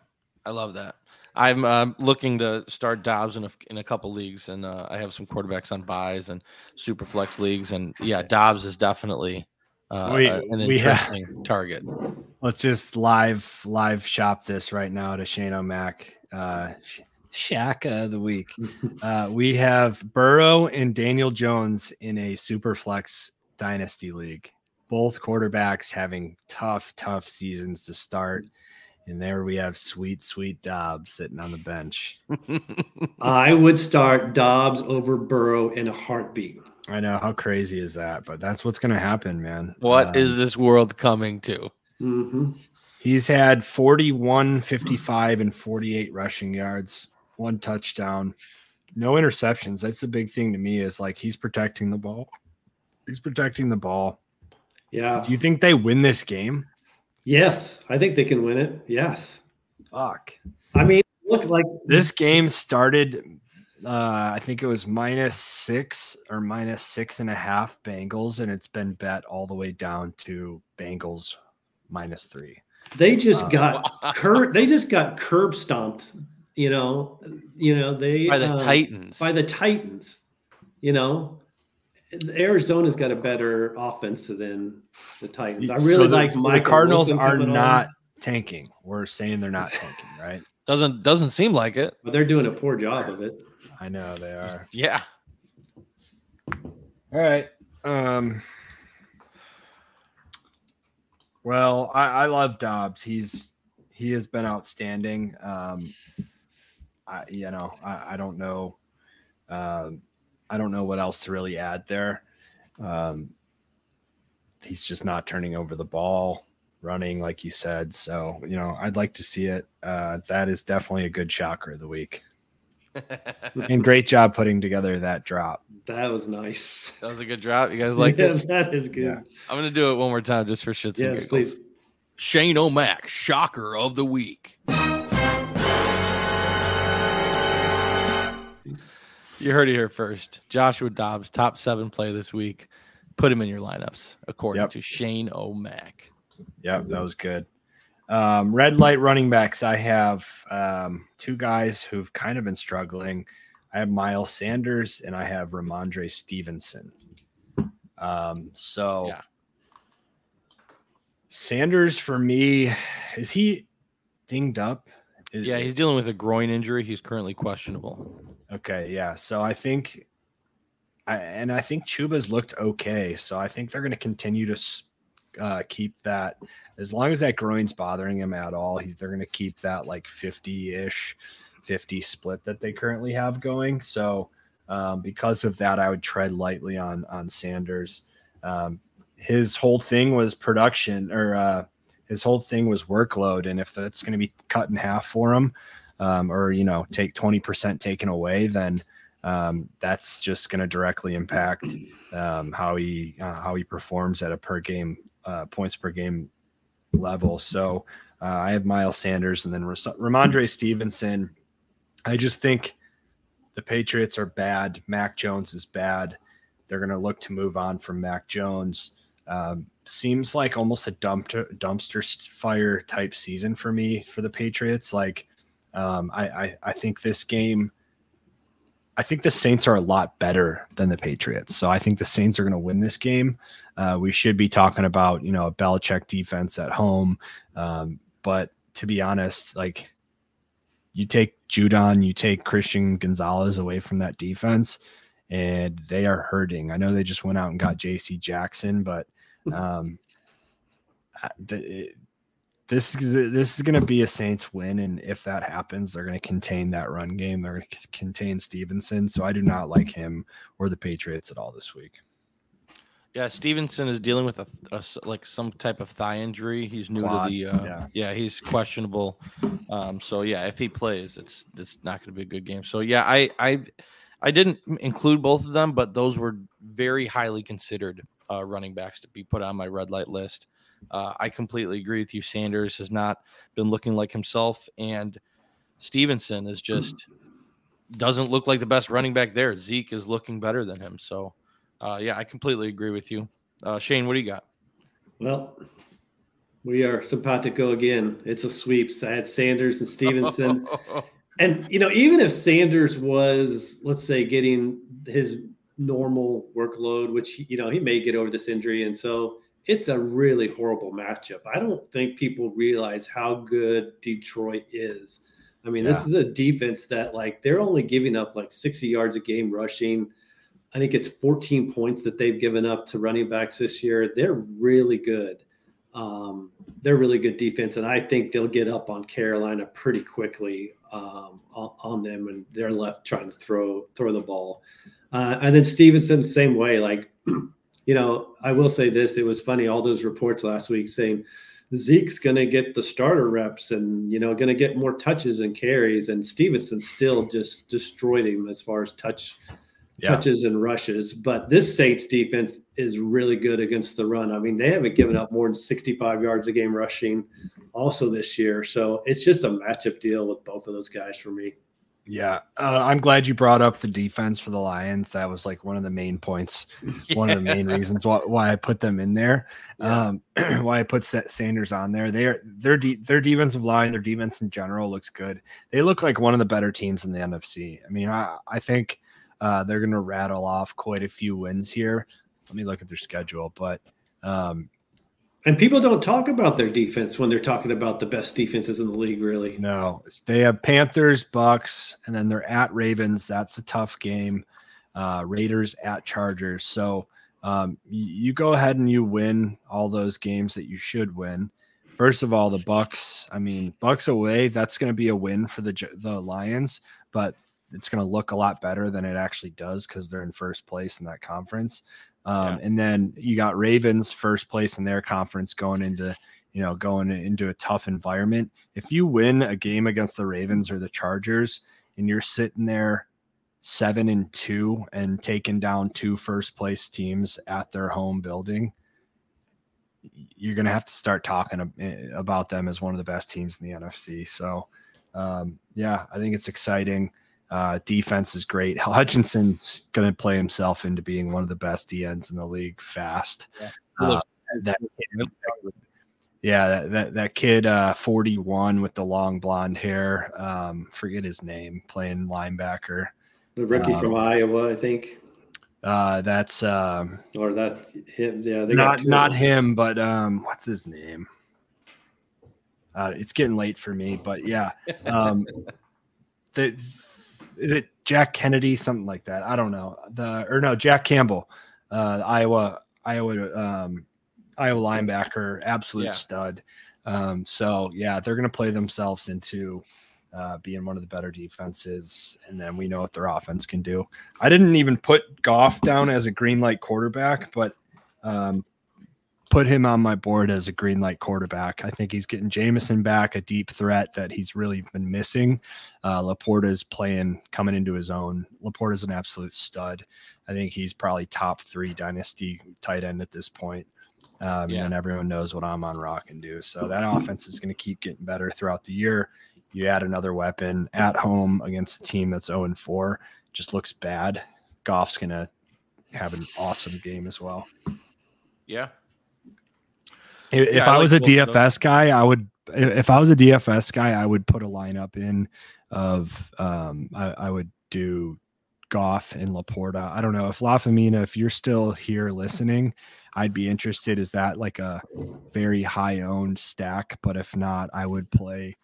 B: I love that. I'm uh, looking to start Dobbs in a, in a couple leagues, and uh, I have some quarterbacks on buys and super flex leagues, and yeah, Dobbs is definitely uh, we, an interesting have, target.
C: Let's just live live shop this right now to Shane-O-Mac. Uh, Shaka of the week. Uh, we have Burrow and Daniel Jones in a super flex dynasty league. Both quarterbacks having tough, tough seasons to start. And there we have sweet, sweet Dobbs sitting on the bench.
D: I would start Dobbs over Burrow in a heartbeat.
C: I know how crazy is that, but that's what's going to happen, man.
B: What um, is this world coming to?
D: Mm-hmm.
C: He's had 41, 55, and 48 rushing yards, one touchdown, no interceptions. That's the big thing to me is like he's protecting the ball. He's protecting the ball.
D: Yeah.
C: Do you think they win this game?
D: Yes, I think they can win it. Yes.
C: Fuck.
D: I mean, look like
C: This game started, uh, I think it was minus six or minus six and a half Bengals, and it's been bet all the way down to Bengals minus three.
D: They just
C: Uh,
D: got cur- they just got curb stomped. You know, you know they
B: By the
D: um,
B: Titans.
D: by the Titans. You know, Arizona's got a better offense than the Titans. I really
C: the-
D: like
C: so
D: Michael
C: The Cardinals
D: Wilson
C: are
D: coming on,
C: not tanking. We're saying they're not tanking, right?
B: doesn't doesn't seem like it.
D: but they're doing a poor job of it.
C: I know they are.
B: Yeah.
C: All right. Um. Well, I, I love Dobbs. He's he has been outstanding. Um, I you know I, I don't know, um, I don't know what else to really add there. Um, he's just not turning over the ball, running like you said. So you know I'd like to see it. Uh, that is definitely a good shocker of the week. And great job putting together that drop.
D: That was nice.
B: That was a good drop. You guys like
D: yeah,
B: it?
D: that is good.
C: Yeah.
B: I'm gonna do it one more time just for shits and
D: Yes,
B: giggles.
D: please.
B: Shane-O-Mac, shocker of the week. You heard it here first. Joshua Dobbs, top seven play this week. Put him in your lineups, according
C: Yep.
B: to Shane-O-Mac.
C: Yep, that was good. Um, red light running backs. I have um, two guys who've kind of been struggling. I have Miles Sanders and I have Rhamondre Stevenson. Um, so
B: Yeah.
C: Sanders for me, is he dinged up? Is-
B: Yeah, he's dealing with a groin injury. He's currently questionable.
C: Okay, yeah. So I think, I, and I think Chuba's looked okay. So I think they're going to continue to uh, keep that as long as that groin's bothering him at all. He's they're going to keep that like fifty ish, fifty split that they currently have going. So um, because of that, I would tread lightly on on Sanders. Um, his whole thing was production, or uh, his whole thing was workload, and if that's going to be cut in half for him um, or you know take 20% taken away then um, that's just going to directly impact um, how he uh, how he performs at a per game uh, points per game level. So uh, i have miles sanders and then rhamondre stevenson. I just think the patriots are bad. Mac jones is bad. They're going to look to move on from mac jones. Um, seems like almost a dumpster dumpster fire type season for me for the patriots. Like um, I, I I think this game. I think the Saints are a lot better than the Patriots, so I think the Saints are going to win this game. Uh, we should be talking about you know a Belichick defense at home, um, but to be honest, like you take Judon, you take Christian Gonzalez away from that defense, and they are hurting. I know they just went out and got J.C. Jackson, but um, the, this is this is going to be a Saints win, and if that happens, they're going to contain that run game. They're going to contain Stevenson, so I do not like him or the Patriots at all this week.
B: Yeah, Stevenson is dealing with a, a like some type of thigh injury. He's new to the uh,
C: yeah.
B: yeah. he's questionable. Um, so yeah, if he plays, it's it's not going to be a good game. So yeah, I I I didn't include both of them, but those were very highly considered uh, running backs to be put on my red light list. Uh, I completely agree with you. Sanders has not been looking like himself, and Stevenson is just doesn't look like the best running back there. Zeke is looking better than him. So, uh, yeah, I completely agree with you. Uh, Shane, what do you got?
D: Well, we are simpatico again. It's a sweep. I had Sanders and Stevenson. and you know, even if Sanders was, let's say, getting his normal workload, which you know he may get over this injury, and so it's a really horrible matchup. I don't think people realize how good Detroit is. I mean, this is a defense that like they're only giving up like 60 yards a game rushing. I think it's 14 points that they've given up to running backs this year. They're really good. Um, they're really good defense, and I think they'll get up on Carolina pretty quickly um, on, on them, and they're left trying to throw throw the ball. Uh, and then Stevenson, same way. Like, you know, I will say this: it was funny all those reports last week saying Zeke's going to get the starter reps and you know going to get more touches and carries, and Stevenson still just destroyed him as far as touch
C: Yeah.
D: touches and rushes. But this Saints defense is really good against the run. I mean, they haven't given up more than 65 yards a game rushing also this year. So it's just a matchup deal with both of those guys for me.
C: Yeah, uh, I'm glad you brought up the defense for the Lions. That was like one of the main points, one of the main reasons why, why I put them in there. Um, why I put Sanders on there. They are their de- their defensive line, their defense in general looks good. They look like one of the better teams in the NFC. I mean, I, I think uh, they're going to rattle off quite a few wins here. Let me look at their schedule, but um,
D: And people don't talk about their defense when they're talking about the best defenses in the league, really.
C: No, they have Panthers, Bucks, and then they're at Ravens. That's a tough game. Uh, Raiders at Chargers. So um, you, go ahead and you win all those games that you should win. First of all, the Bucks. I mean, Bucks away. That's going to be a win for the the Lions, but it's going to look a lot better than it actually does because they're in first place in that conference. Um, And then you got Ravens first place in their conference going into you know, going into a tough environment. If you win a game against the Ravens or the Chargers and you're sitting there seven and two and taking down two first place teams at their home building, you're going to have to start talking eh, about them as one of the best teams in the NFC. So, um, yeah, I think it's exciting. Uh, defense is great. Hutchinson's going to play himself into being one of the best DNs in the league fast.
B: Yeah.
C: Uh, that yeah, that that, that kid, uh, forty one with the long blonde hair. Um, forget his name. Playing linebacker.
D: The rookie
C: Um,
D: from Iowa, I think,
C: Uh, that's um,
D: or that him. Yeah, they
C: not
D: got
C: not him, but um, what's his name? Uh, it's getting late for me, but yeah, um, the is it Jack Kennedy, something like that? I don't know. The or no, Jack Campbell, uh, Iowa, Iowa, um, Iowa linebacker, absolute
B: Yeah.
C: stud. Um, so yeah, they're gonna play themselves into uh, being one of the better defenses, and then we know what their offense can do. I didn't even put Goff down as a green light quarterback, but um, put him on my board as a green light quarterback. I think he's getting Jameson back, a deep threat that he's really been missing. Uh, Laporta's playing, coming into his own. Laporta's an absolute stud. I think he's probably top three dynasty tight end at this point. Um,
B: Yeah.
C: And everyone knows what I'm on Rock and do. So that offense is going to keep getting better throughout the year. You add another weapon at home against a team that's 0 and 4, just looks bad. Goff's going to have an awesome game as well.
B: Yeah.
C: If,
B: Yeah,
C: if
B: I
C: I,
B: like
C: was a
B: both of.
C: DFS guy, I would. If if I was a DFS guy, I would put a lineup in of. Um, I, I would do Goff and Laporta. I don't know if Lafamina. If you're still here listening, I'd be interested. Is that like a very high owned stack? But if not, I would play.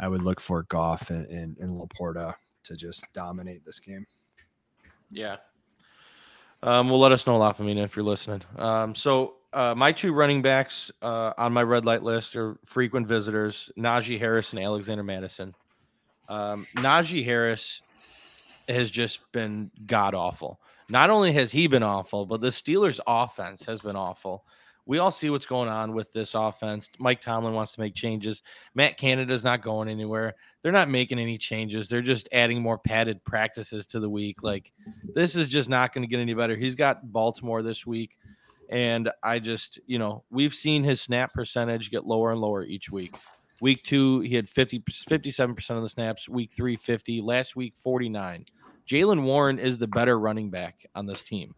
C: I would look for Goff and, and, and Laporta to just dominate this game.
B: Yeah. Um, well, let us know, Lafamina, if you're listening. Um, so uh, my two running backs uh, on my red light list are frequent visitors: Najee Harris and Alexander Mattison. Um, Najee Harris has just been god awful. Not only has he been awful, but the Steelers' offense has been awful. We all see what's going on with this offense. Mike Tomlin wants to make changes. Matt Canada's not going anywhere. They're not making any changes. They're just adding more padded practices to the week. Like this is just not going to get any better. He's got Baltimore this week. And I just, you know, we've seen his snap percentage get lower and lower each week. Week two, he had 50, 57% of the snaps. Week three, 50. Last week, 49. Jaylen Warren is the better running back on this team.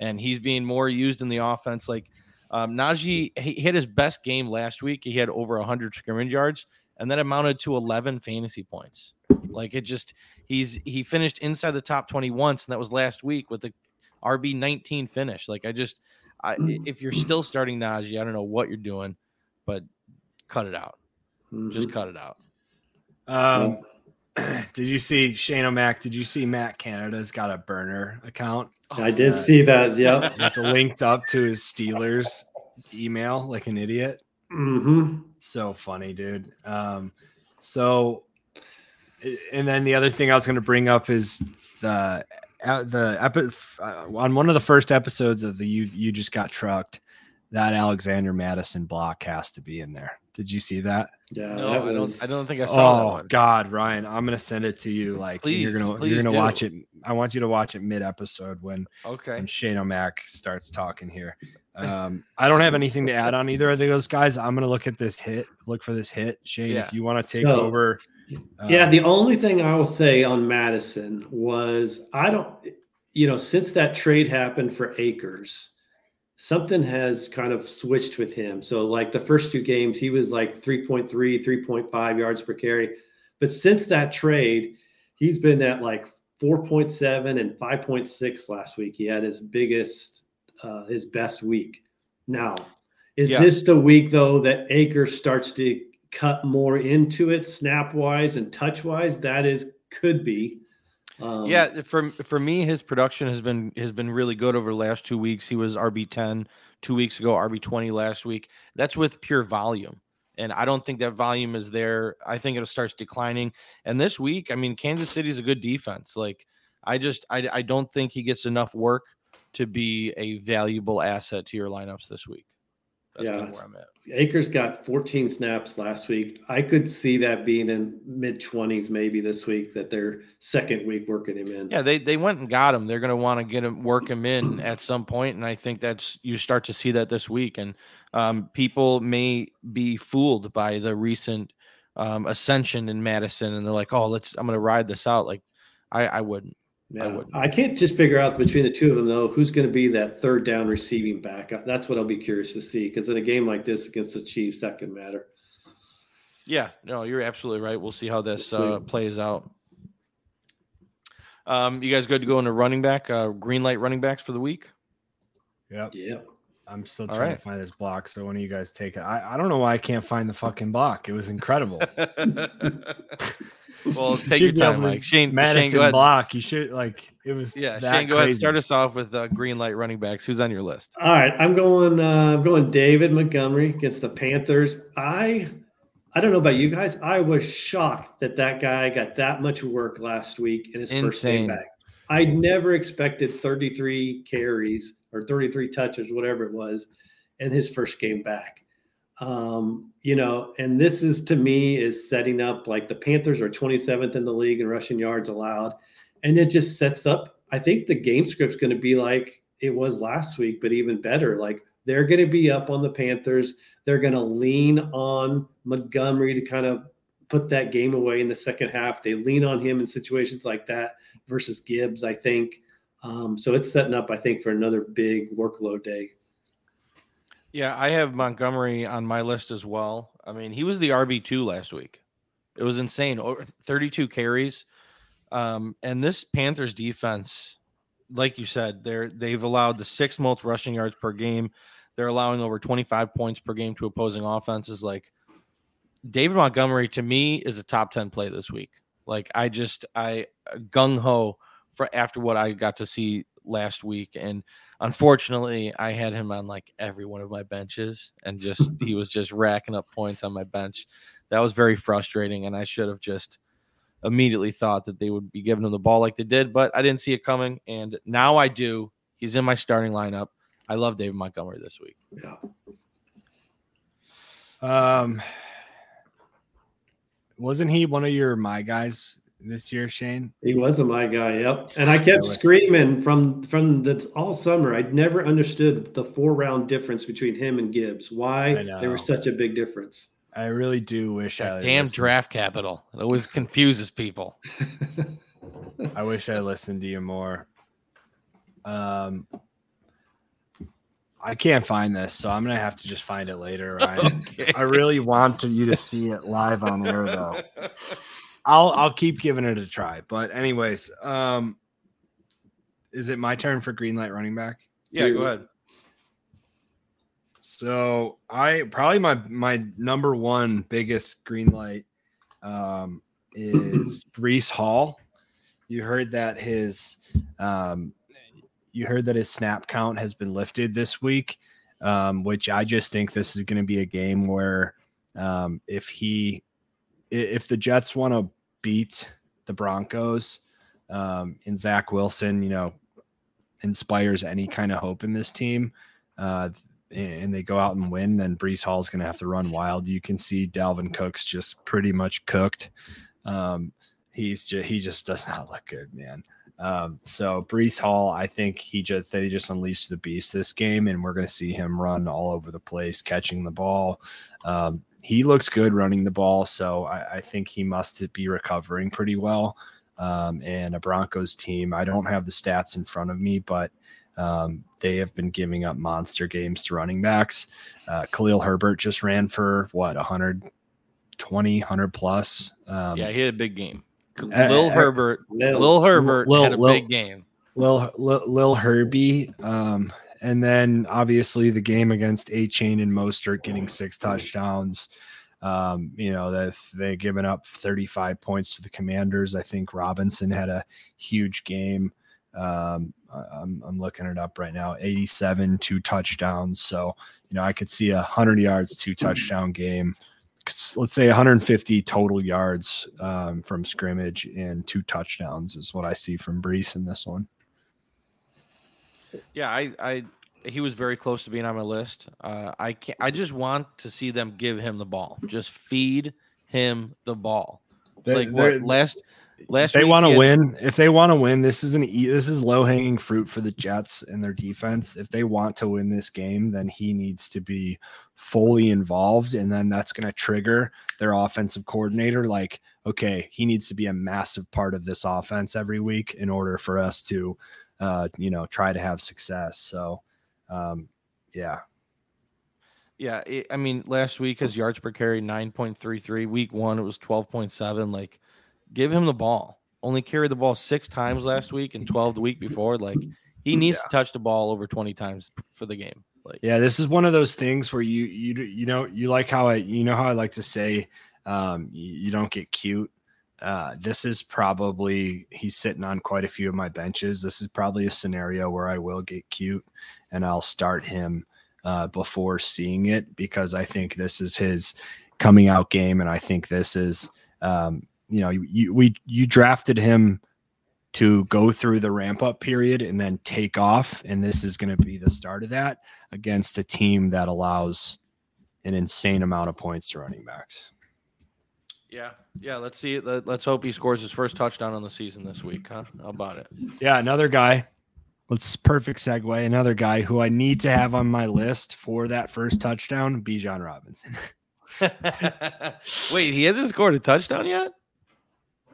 B: And he's being more used in the offense. Like um, Najee, he hit his best game last week. He had over 100 scrimmage yards, and that amounted to 11 fantasy points. Like it just, he's he finished inside the top 20 once, and that was last week with the RB 19 finish. Like I just, I, if you're still starting Najee, I don't know what you're doing, but cut it out. Just
D: Mhm.
B: cut it out.
C: Um, did you see Shane-O-Mac? Did you see Matt Canada's got a burner account?
D: I did
C: uh,
D: see that. Yeah.
C: It's linked up to his Steelers email like an idiot.
D: hmm
C: So funny, dude. Um, so, and then the other thing I was going to bring up is the the epi- uh, on one of the first episodes of the you you just got trucked. That Alexander Mattison block has to be in there. Did you see that?
D: Yeah,
B: No,
D: that
B: I don't. I don't think I saw that
C: Oh
B: one.
C: God, Ryan, I'm gonna send it to you. Like you're gonna you're gonna
B: do.
C: watch it. I want you to watch it mid episode when
B: Okay.
C: when Shane-O-Mac starts talking here. Um, I don't have anything to add on either of those guys. I'm gonna look at this hit. Look for this hit, Shane.
B: Yeah.
C: If you want to take
D: So-
C: over. Uh,
D: yeah, the only thing I will say on Mattison was I don't, you know, since that trade happened for Akers, something has kind of switched with him. So, like the first two games, he was like 3.3, 3.5 yards per carry. But since that trade, he's been at like 4.7 and 5.6 last week. He had his biggest, uh, his best week. Now, is
B: Yeah.
D: this the week though that Acres starts to cut more into it snap wise and touch wise? That is could be. Um,
B: yeah, for for me, his production has been has been really good over the last two weeks. He was RB 10 two weeks ago, RB 20 last week. That's with pure volume. And I don't think that volume is there. I think it starts declining. And this week, I mean, Kansas City is a good defense. Like, I just I, I don't think he gets enough work to be a valuable asset to your lineups this week. That's
D: Yeah,
B: kind of where I'm at.
D: Akers got 14 snaps last week. I could see that being in mid 20s maybe this week that their second week working him in.
B: Yeah, they they went and got him. They're going to want to get him, work him in at some point, and I think that's you start to see that this week. And um, people may be fooled by the recent um, ascension in Mattison, and they're like, "Oh, let's I'm going to ride this out." Like, I I wouldn't.
D: Yeah.
B: wouldn't.
D: I, can't just figure out between the two of them though who's going to be that third down receiving back. That's what I'll be curious to see because in a game like this against the Chiefs, that can matter.
B: Yeah, no, you're absolutely right. We'll see how this
D: This
B: uh, plays out. Um, you guys good to go into running back, uh, green light running backs for the week?
C: Yep.
D: Yeah.
C: I'm still trying
B: right.
C: to find this block. So one of you guys take it. I, I don't know why I can't find the fucking block. It was incredible.
B: well,
C: You
B: take your
C: should be able
B: time,
C: to-
B: Mike. Shane,
C: Mattison
B: Shane, go ahead.
C: block. You should like it was.
B: Yeah,
C: that
B: Shane, go ahead. Start us off with uh, green light running backs. Who's on your list?
D: All right, I'm going. Uh, I'm going David Montgomery against the Panthers. I, I don't know about you guys. I was shocked that that guy got that much work last week in his first game back. I never expected 33 carries or 33 touches, whatever it was, in his first game back. Um, you know, and this is to me is setting up like the Panthers are 27th in the league in rushing yards allowed, and it just sets up. I think the game script's going to be like it was last week, but even better. Like they're going to be up on the Panthers. They're going to lean on Montgomery to kind of put that game away in the second half. They lean on him in situations like that versus Gibbs, I think. Um, so it's setting up, I think, for another big workload day.
B: Yeah, I have Montgomery on my list as well. I mean, he was the RB two last week. It was insane. Over 32 carries. Um, and this Panthers defense, like you said, they're they've allowed the sixth most rushing yards per game. They're allowing over 25 points per game to opposing offenses. Like David Montgomery to me is a top 10 play this week. Like I just I gung ho for after what I got to see last week. And unfortunately, I had him on like every one of my benches and just he was just racking up points on my bench. That was very frustrating. And I should have just immediately thought that they would be giving him the ball like they did, but I didn't see it coming. And now I do. He's in my starting lineup. I love David Montgomery this week.
D: Yeah.
C: Um, wasn't he one of your my guys this year, Shane?
D: He wasn't my guy. Yep. And I kept screaming from from the all summer. I'd never understood the four round difference between him and Gibbs. Why there was such a big difference.
C: I really do wish I
B: damn
C: listened-
B: draft capital. It always confuses people.
C: I wish I listened to you more. Um, I can't find this, so I'm gonna have to just find it later. Ryan.
B: Okay.
C: I really want to, you to see it live on air, though. I'll I'll keep giving it a try. But anyways, um, is it my turn for green light running back?
B: yeah, go ahead.
C: So I probably my my number one biggest green light um, is Breece Hall. You heard that his um, you heard that his snap count has been lifted this week, um, which I just think this is going to be a game where um, if he if the Jets want to beat the Broncos um, and Zach Wilson, you know, inspires any kind of hope in this team. Uh, and they go out and win, then Breece Hall is going to have to run wild. You can see Dalvin Cook's just pretty much cooked. Um, he's just he just does not look good, man. Um, so Breece Hall, I think he just they just unleashed the beast this game, and we're going to see him run all over the place, catching the ball. Um, he looks good running the ball, so I, I think he must be recovering pretty well. Um, and a Broncos team, I don't have the stats in front of me, but um, they have been giving up monster games to running backs. Uh, Khalil Herbert just ran for what 120, 100 plus. Um,
B: yeah, he had a big game.
C: uh,
B: Lil
C: uh,
B: Herbert,
D: Lil-
B: Lil Herbert
C: Lil-
B: had a
C: Lil-
B: big game.
C: Lil, Lil, Lil Herbie. Um, and then obviously the game against A Chain and Mostert getting six touchdowns. Um, you know, that they given up 35 points to the commanders. I think Robinson had a huge game. Um, I'm, I'm looking it up right now 87, two touchdowns. So, you know, I could see a 100 yards, two touchdown game. Let's say 150 total yards um, from scrimmage and two touchdowns is what I see from Breece in this one.
B: Yeah, I, I, he was very close to being on my list. Uh, I can't. I just want to see them give him the ball. Just feed him the ball.
C: They-
B: like what last last
C: they want to win. If they want to win, this is an e- this is low hanging fruit for the Jets and their defense. If they want to win this game, then he needs to be fully involved, and then that's going to trigger their offensive coordinator. Like, okay, he needs to be a massive part of this offense every week in order for us to, uh, you know, try to have success. So, um, yeah,
B: Yeah, it, I mean, last week his yards per carry nine point three three. Week one it was twelve point seven. Like, give him the ball. Only carried the ball six times last week and twelve the week before. Like, he needs to touch the ball over twenty times for the game. Like,
C: Yeah, this is one of those things where you you you know you like how I you know how I like to say um you, you don't get cute. Uh this is probably he's sitting on quite a few of my benches. This is probably a scenario where I will get cute and I'll start him uh before seeing it because I think this is his coming out game and I think this is um you know you, you we you drafted him to go through the ramp up period and then take off and this is going to be the start of that against a team that allows an insane amount of points to running backs.
B: Yeah, yeah. Let's see. Let, let's hope he scores his first touchdown on the season this week. Huh? How about it?
C: Yeah, another guy. Let's perfect segue. Another guy who I need to have on my list for that first touchdown, Bijan Robinson.
B: Wait, he hasn't scored a touchdown yet.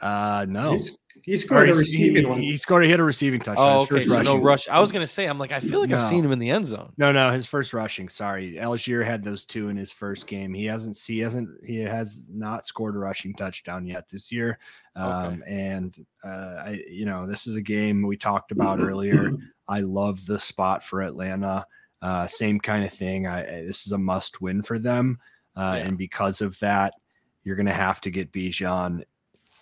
C: Uh no.
D: He's, he
C: Or
D: scored a
C: he's-
D: receiving
C: he,
D: one.
C: he scored. He hit a receiving touchdown.
B: Oh, okay.
C: first
B: So no rush. I was gonna say. I'm like, I feel like I've seen him in the end zone.
C: No, no, his first rushing. Sorry, Allgeier had those two in his first game. He hasn't. He hasn't. He has not scored a rushing touchdown yet this year. Um, And uh, I, you know, this is a game we talked about earlier. I love the spot for Atlanta. Uh, same kind of thing. I I- this is a must win for them, uh,
B: Yeah.
C: and because of that, you're going to have to get Bijan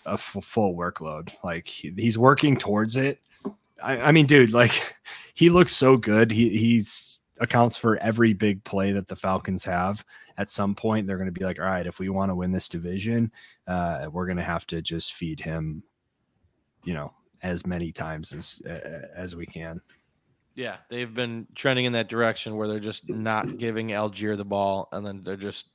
C: a f- full workload. Like he, he's working towards it. I, I mean, dude, like he looks so good. He he's accounts for every big play that the Falcons have. At some point, they're going to be like, all right, if we want to win this division, uh, we're going to have to just feed him, you know, as many times as uh, as we can.
B: Yeah, they've been trending in that direction where they're just not giving Allgeier the ball, and then they're just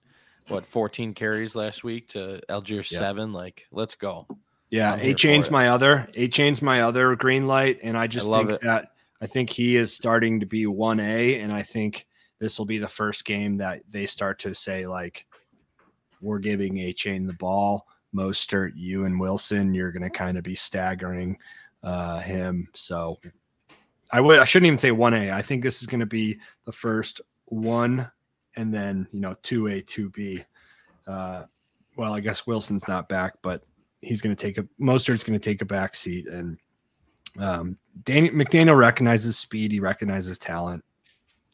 B: what 14 carries last week to Allgeier
C: Yeah.
B: seven. Like, let's go.
C: Yeah,
B: I'm
C: A chain's my other. A chain's my other green light, and I just
B: love
C: think
B: it.
C: that I think he is starting to be one A, and I think this will be the first game that they start to say like, we're giving A chain the ball. Mostert, you and Wilson, you're going to kind of be staggering uh, him. So I would I shouldn't even say one A. I think this is going to be the first one, and then you know two A, two B. Uh, well, I guess Wilson's not back, but he's going to take a Mostert's going to take a back seat, and um, Danny McDaniel recognizes speed. He recognizes talent.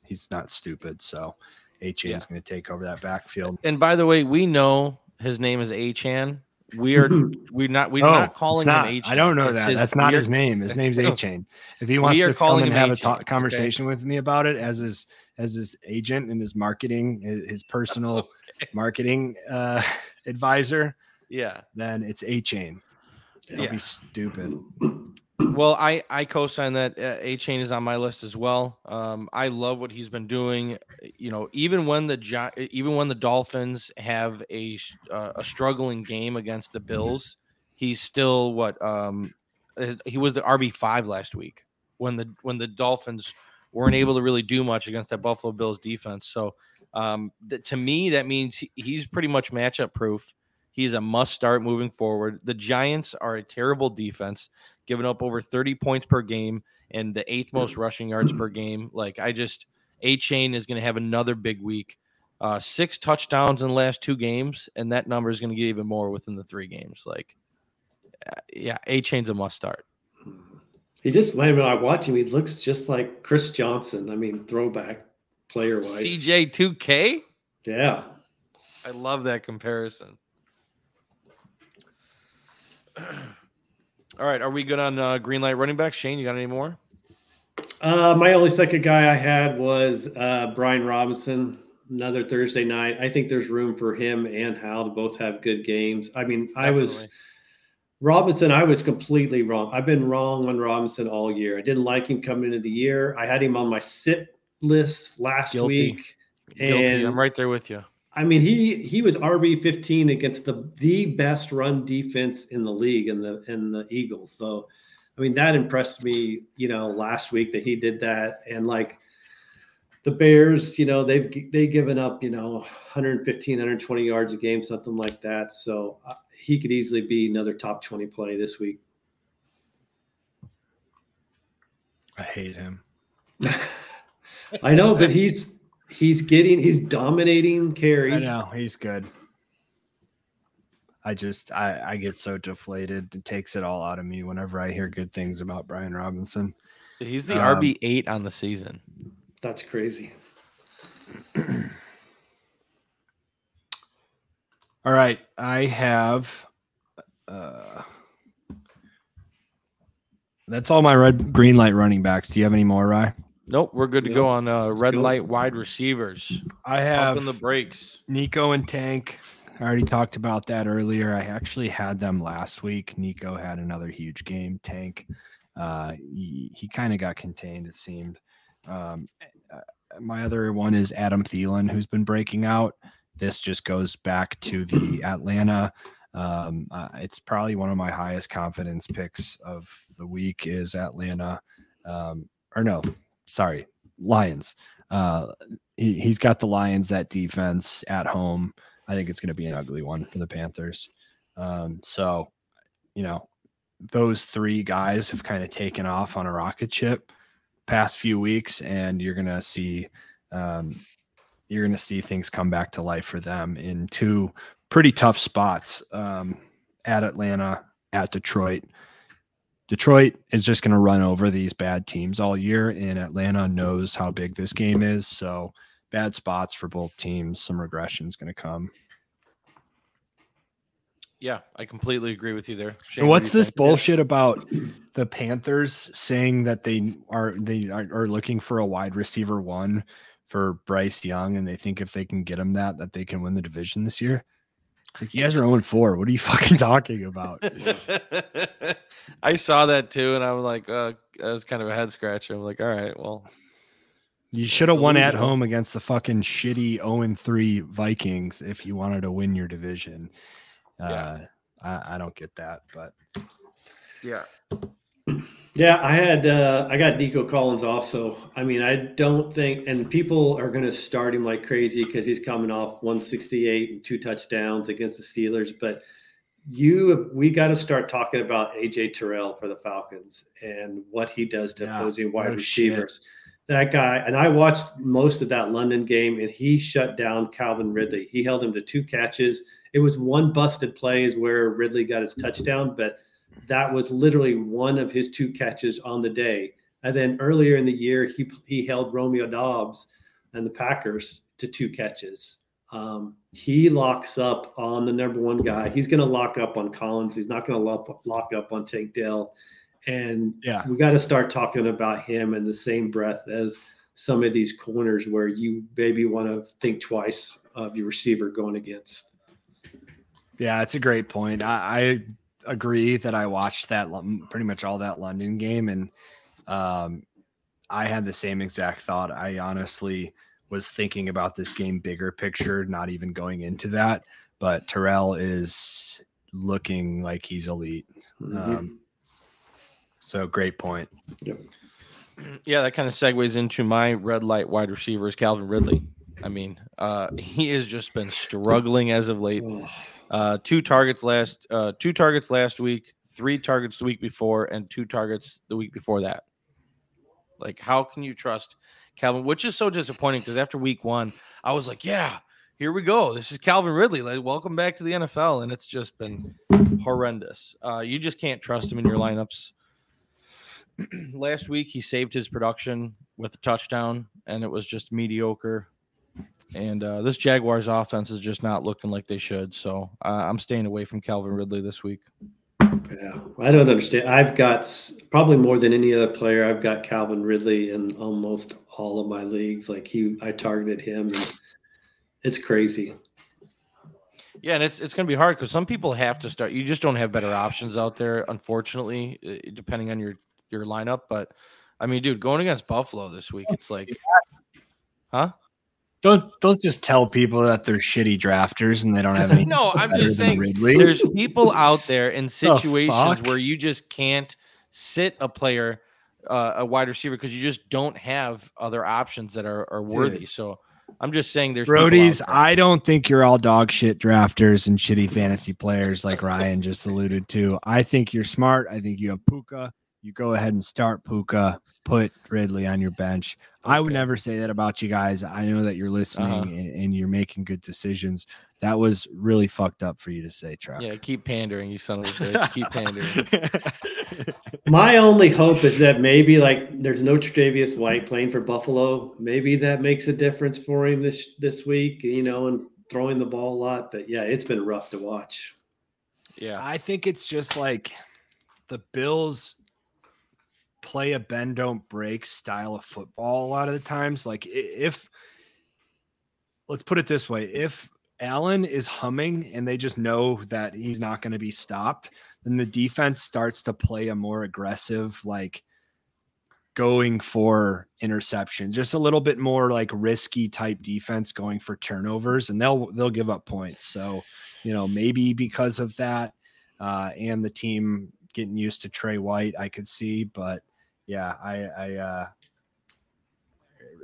C: He's not stupid, so A Chain's
B: Yeah.
C: going to take over that backfield.
B: And by the way, we know his name is Achane. We are we're not we're
C: Oh,
B: not calling
C: not.
B: him Achane.
C: I don't know
B: It's
C: that.
B: his-
C: That's not his name. His name's
B: No.
C: A If he wants to come
B: calling
C: and have a
B: A-Chain,
C: talk,
B: okay?
C: conversation with me about it as his as his agent and his marketing, his, personal
B: Okay.
C: marketing uh, advisor,
B: Yeah.
C: then it's A Chain. It'll
B: Yeah.
C: be stupid.
B: Well, I I co-sign that. Uh, a Chain is on my list as well. Um, I love what he's been doing. You know, even when the even when the Dolphins have a uh, a struggling game against the Bills, he's still what um he was the RB five last week when the when the Dolphins weren't able to really do much against that Buffalo Bills defense. So, um, th- to me, that means he, he's pretty much matchup proof. He's a must start moving forward. The Giants are a terrible defense, giving up over 30 points per game and the eighth most rushing yards per game. Like, I just, A Chain is going to have another big week. Uh, six touchdowns in the last two games, and that number is going to get even more within the three games. Like, uh, yeah, A Chain's a must start.
D: He just when I watch him, he looks just like Chris Johnson. I mean, throwback player wise.
B: CJ2K?
D: Yeah.
B: I love that comparison. All right, are we good on uh, green light running back? Shane, you got any more?
D: Uh, my only second guy I had was uh, Brian Robinson. Another Thursday night. I think there's room for him and Hal to both have good games. I mean, I was
B: Definitely.
D: Robinson. I was completely wrong. I've been wrong on Robinson all year. I didn't like him coming into the year. I had him on my sit list last
B: Guilty.
D: week.
B: Guilty.
D: And
B: I'm right there with you.
D: I mean, he he was RB fifteen against the the best run defense in the league in the in the Eagles. So, I mean, that impressed me. You know, last week that he did that, and like the Bears, you know, they've they given up you know 115, 120 yards a game, something like that. So uh, he could easily be another top twenty play this week.
C: I hate him.
D: I know, but he's he's getting he's dominating carries.
C: I know he's good. I just I I get so deflated. It takes it all out of me whenever I hear good things about Brian Robinson.
B: He's the
C: Um,
B: RB eight on the season.
D: That's crazy.
C: All right, I have. Uh, that's all my red green light running backs. Do you have any more, Rye?
B: Nope, we're good to go on uh, red
D: go.
B: light wide receivers.
C: I
B: Pumping
C: have
B: the brakes.
C: Nico and Tank. I already talked about that earlier. I actually had them last week. Nico had another huge game. Tank, uh, he, he kind of got contained, it seemed. Um, uh, my other one is Adam Thielen, who's been breaking out. This just goes back to the Atlanta. Um, uh, it's probably one of my highest confidence picks of the week is Atlanta. Um, or no, sorry, Lions. Uh, he, he's got the Lions that defense at home. I think it's going to be an ugly one for the Panthers. Um, so, you know, those three guys have kind of taken off on a rocket ship past few weeks, and you're going to see, um, you're going to see things come back to life for them in two pretty tough spots um, at Atlanta, at Detroit. Detroit is just going to run over these bad teams all year, and Atlanta knows how big this game is. So, bad spots for both teams. Some regression is going to come.
B: Yeah, I completely agree with you there. Shane,
C: And what's this
B: think?
C: bullshit about the Panthers saying that they are they are, are looking for a wide receiver one for Bryce Young, and they think if they can get him that, that they can win the division this year? It's like you guys are 0 4. What are you fucking talking about?
B: I saw that too, and I was like, uh, that was kind of a head scratcher. I'm like, all right, well,
C: You should have won at home against the fucking shitty 0 3 Vikings if you wanted to win your division.
B: Yeah.
C: Uh, I, I don't get that, but
B: yeah,
D: Yeah, I had uh I got Nico Collins also. I mean, I don't think and people are going to start him like crazy cuz he's coming off 168 and two touchdowns against the Steelers, but you we got to start talking about AJ Terrell for the Falcons and what he does to
C: Yeah,
D: opposing wide
C: no shit.
D: receivers. That guy, and I watched most of that London game, and he shut down Calvin Ridley. He held him to two catches. It was one busted play is where Ridley got his touchdown, but that was literally one of his two catches on the day. And then earlier in the year, he he held Romeo Doubs and the Packers to two catches. Um, he locks up on the number one guy. He's going to lock up on Collins. He's not going to lock, lock up on Tank Dell. And
C: Yeah.
D: we got to start talking about him in the same breath as some of these corners where you maybe want to think twice of your receiver going against.
C: Yeah, it's a great point. I, I agree that I watched that pretty much all that London game, and um, I had the same exact thought. I honestly was thinking about this game bigger picture, not even going into that. But Terrell is looking like he's elite.
D: Mhm.
C: Um, so great point.
B: Yeah, that kind of segues into my red light wide receivers, Calvin Ridley. I mean, uh, he has just been struggling as of late. Uh, two targets last, uh, two targets last week, three targets the week before, and two targets the week before that. Like, how can you trust Calvin? Which is so disappointing because after week one, I was like, yeah, here we go. This is Calvin Ridley. Like, welcome back to the NFL, and it's just been horrendous. Uh, you just can't trust him in your lineups. last week, he saved his production with a touchdown, and it was just mediocre. And uh, this Jaguars offense is just not looking like they should. So uh, I'm staying away from Calvin Ridley this week.
D: yeah, I don't understand. I've got probably more than any other player. I've got Calvin Ridley in almost all of my leagues. Like he, I targeted him, and it's crazy.
B: Yeah, and it's it's going to be hard because some people have to start. You just don't have better options out there, unfortunately, uh, depending on your your lineup. But I mean, dude, going against Buffalo this week, it's like, huh?
C: Don't don't just tell people that they're shitty drafters and they don't have any.
B: No, I'm just saying
C: Ridley.
B: there's people out there in situations
C: fuck?
B: where you just can't sit a player, uh, a wide receiver, because you just don't have other options that are, are worthy. So I'm just saying there's
C: Brody's,
B: there.
C: I don't think you're all dog shit drafters and shitty fantasy players like Ryan just alluded to. I think you're smart. I think you have Puka. You go ahead and start Puka, put Ridley on your bench. I would never say that about you guys. I know that you're listening
B: Uh-huh.
C: and, and you're making good decisions. That was really fucked up for you to say, Chuck.
B: Yeah, keep pandering, you son of a bitch. keep pandering.
D: My only hope is that maybe like there's no Tre'Davious White playing for Buffalo. Maybe that makes a difference for him this this week. You know, and throwing the ball a lot. But yeah, it's been rough to watch.
B: Yeah.
C: I think it's just like the Bills play a bend don't break style of football a lot of the times. Like if let's put it this way, if Allen is humming and they just know that he's not going to be stopped, then the defense starts to play a more aggressive, like going for interceptions, just a little bit more like risky type defense going for turnovers, and they'll they'll give up points. So, you know, maybe because of that, uh, and the team getting used to Trey White, I could see, but yeah, I, I, uh,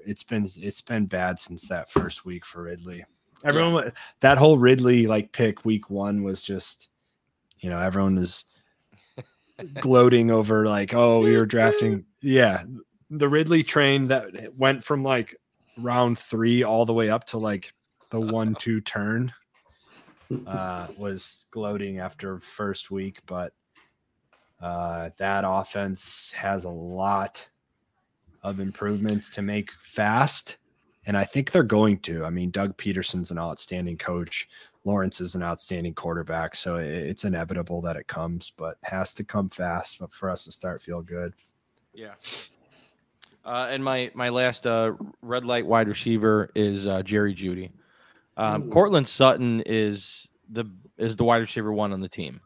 C: it's been it's been bad since that first week for Ridley. Everyone, wa- that whole Ridley like pick week one was just, you know, everyone was gloating over like, oh, we were drafting, yeah, the Ridley train that went from like round three all the way up to like the one two turn uh, was gloating after first week, but uh, that offense has a lot of improvements to make fast. And I think they're going to. I mean, Doug Pederson's an outstanding coach. Lawrence is an outstanding quarterback. So it's inevitable that it comes, but has to come fast but for us to start feel good.
B: Yeah. Uh, and my my last uh, red light wide receiver is uh, Jerry Jeudy. Um,
D: Ooh.
B: Courtland Sutton is the is the wide receiver one on the team,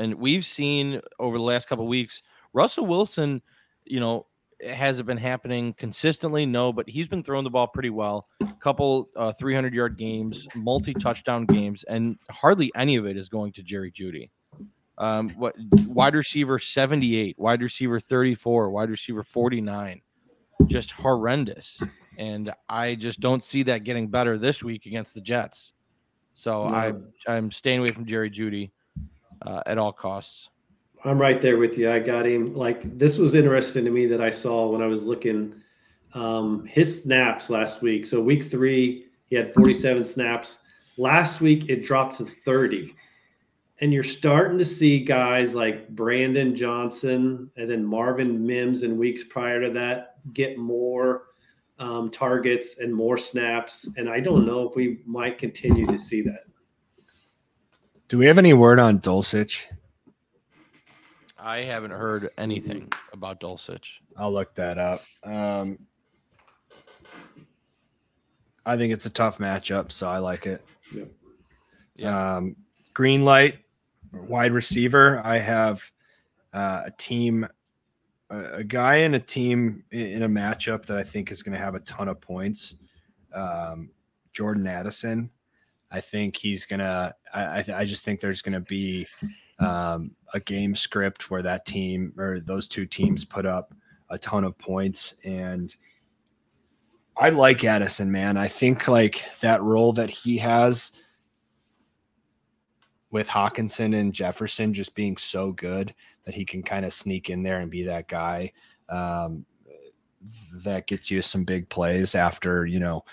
B: and we've seen over the last couple weeks Russell Wilson. You know, has it been happening consistently? No, but he's been throwing the ball pretty well. Couple uh, 300 yard games, multi touchdown games, and hardly any of it is going to Jerry Jeudy. Um, what wide receiver 78, wide receiver 34, wide receiver 49, just horrendous. And I just don't see that getting better this week against the Jets. So I
D: No.
B: I'm staying away from Jerry Jeudy uh, at all costs.
D: I'm right there with you. I got him. Like this was interesting to me that I saw when I was looking um, his snaps last week. So week three, he had 47 snaps. Last week it dropped to 30. And you're starting to see guys like Brandon Johnson and then Marvin Mims in weeks prior to that get more um, targets and more snaps. And I don't know if we might continue to see that.
C: Do we have any word on Dulcich?
B: I haven't heard anything about Dulcich.
C: I'll look that up. Um, I think it's a tough matchup, so I like it.
D: Yep.
B: Yeah.
C: Um, green light, wide receiver, I have uh, a team, a, a guy in a team in, in a matchup that I think is going to have a ton of points. Um, Jordan Addison. I think he's gonna. I I, I just think there's gonna be um, a game script where that team or those two teams put up a ton of points and. I like Addison, man. I think like that role that he has with Hockenson and Jefferson just being so good that he can kind of sneak in there and be that guy um, that gets you some big plays after you know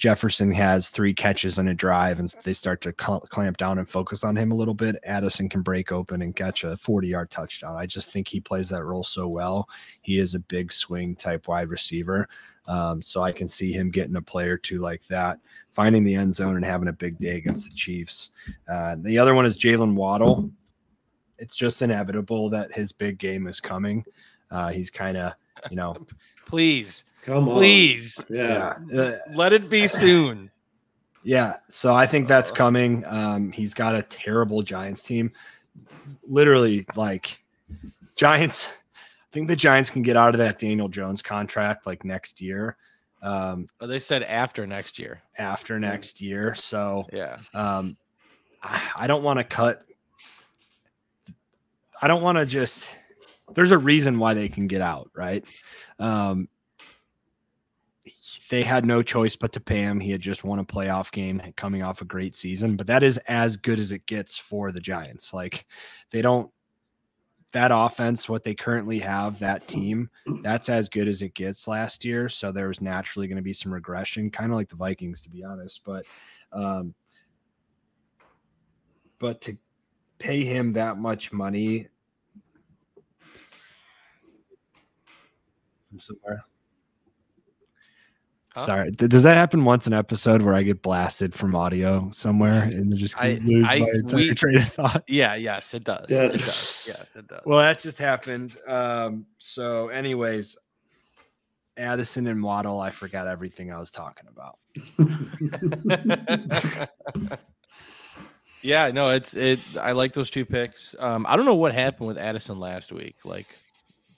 C: Jefferson has three catches on a drive and they start to cl- clamp down and focus on him a little bit. Addison can break open and catch a 40 yard touchdown. I just think he plays that role so well. He is a big swing type wide receiver. Um, so I can see him getting a play or two like that, finding the end zone and having a big day against the Chiefs. Uh, the other one is Jaylen Waddle. It's just inevitable that his big game is coming. Uh, he's kind of, you know,
B: Please,
D: Come on.
B: please,
D: Yeah.
C: uh,
B: let it be soon.
C: Yeah, so I think that's coming. Um, he's got a terrible Giants team. Literally, like Giants. I think the Giants can get out of that Daniel Jones contract like next year, um,
B: Oh, they said after next year.
C: after next year. So
B: Yeah.
C: um, I, I don't want to cut. I don't want to just. There's a reason why they can get out, right? Um, they had no choice but to pay him. He had just won a playoff game coming off a great season, but that is as good as it gets for the Giants. Like they don't that offense, what they currently have, that team, that's as good as it gets last year. So there was naturally going to be some regression, kind of like the Vikings, to be honest. But um but to pay him that much money from somewhere.
B: Huh?
C: Sorry, does that happen once an episode where I get blasted from audio somewhere and just
B: I-
C: lose
B: I-
C: my entire
B: we-
C: train of thought?
B: Yeah. Yes, it does.
D: Yes.
B: It does. Yes, it does.
C: Well, that just happened. Um, so, anyways, Addison and Waddle, I forgot everything I was talking about.
B: yeah, no, it's it. I like those two picks. Um, I don't know what happened with Addison last week. Like,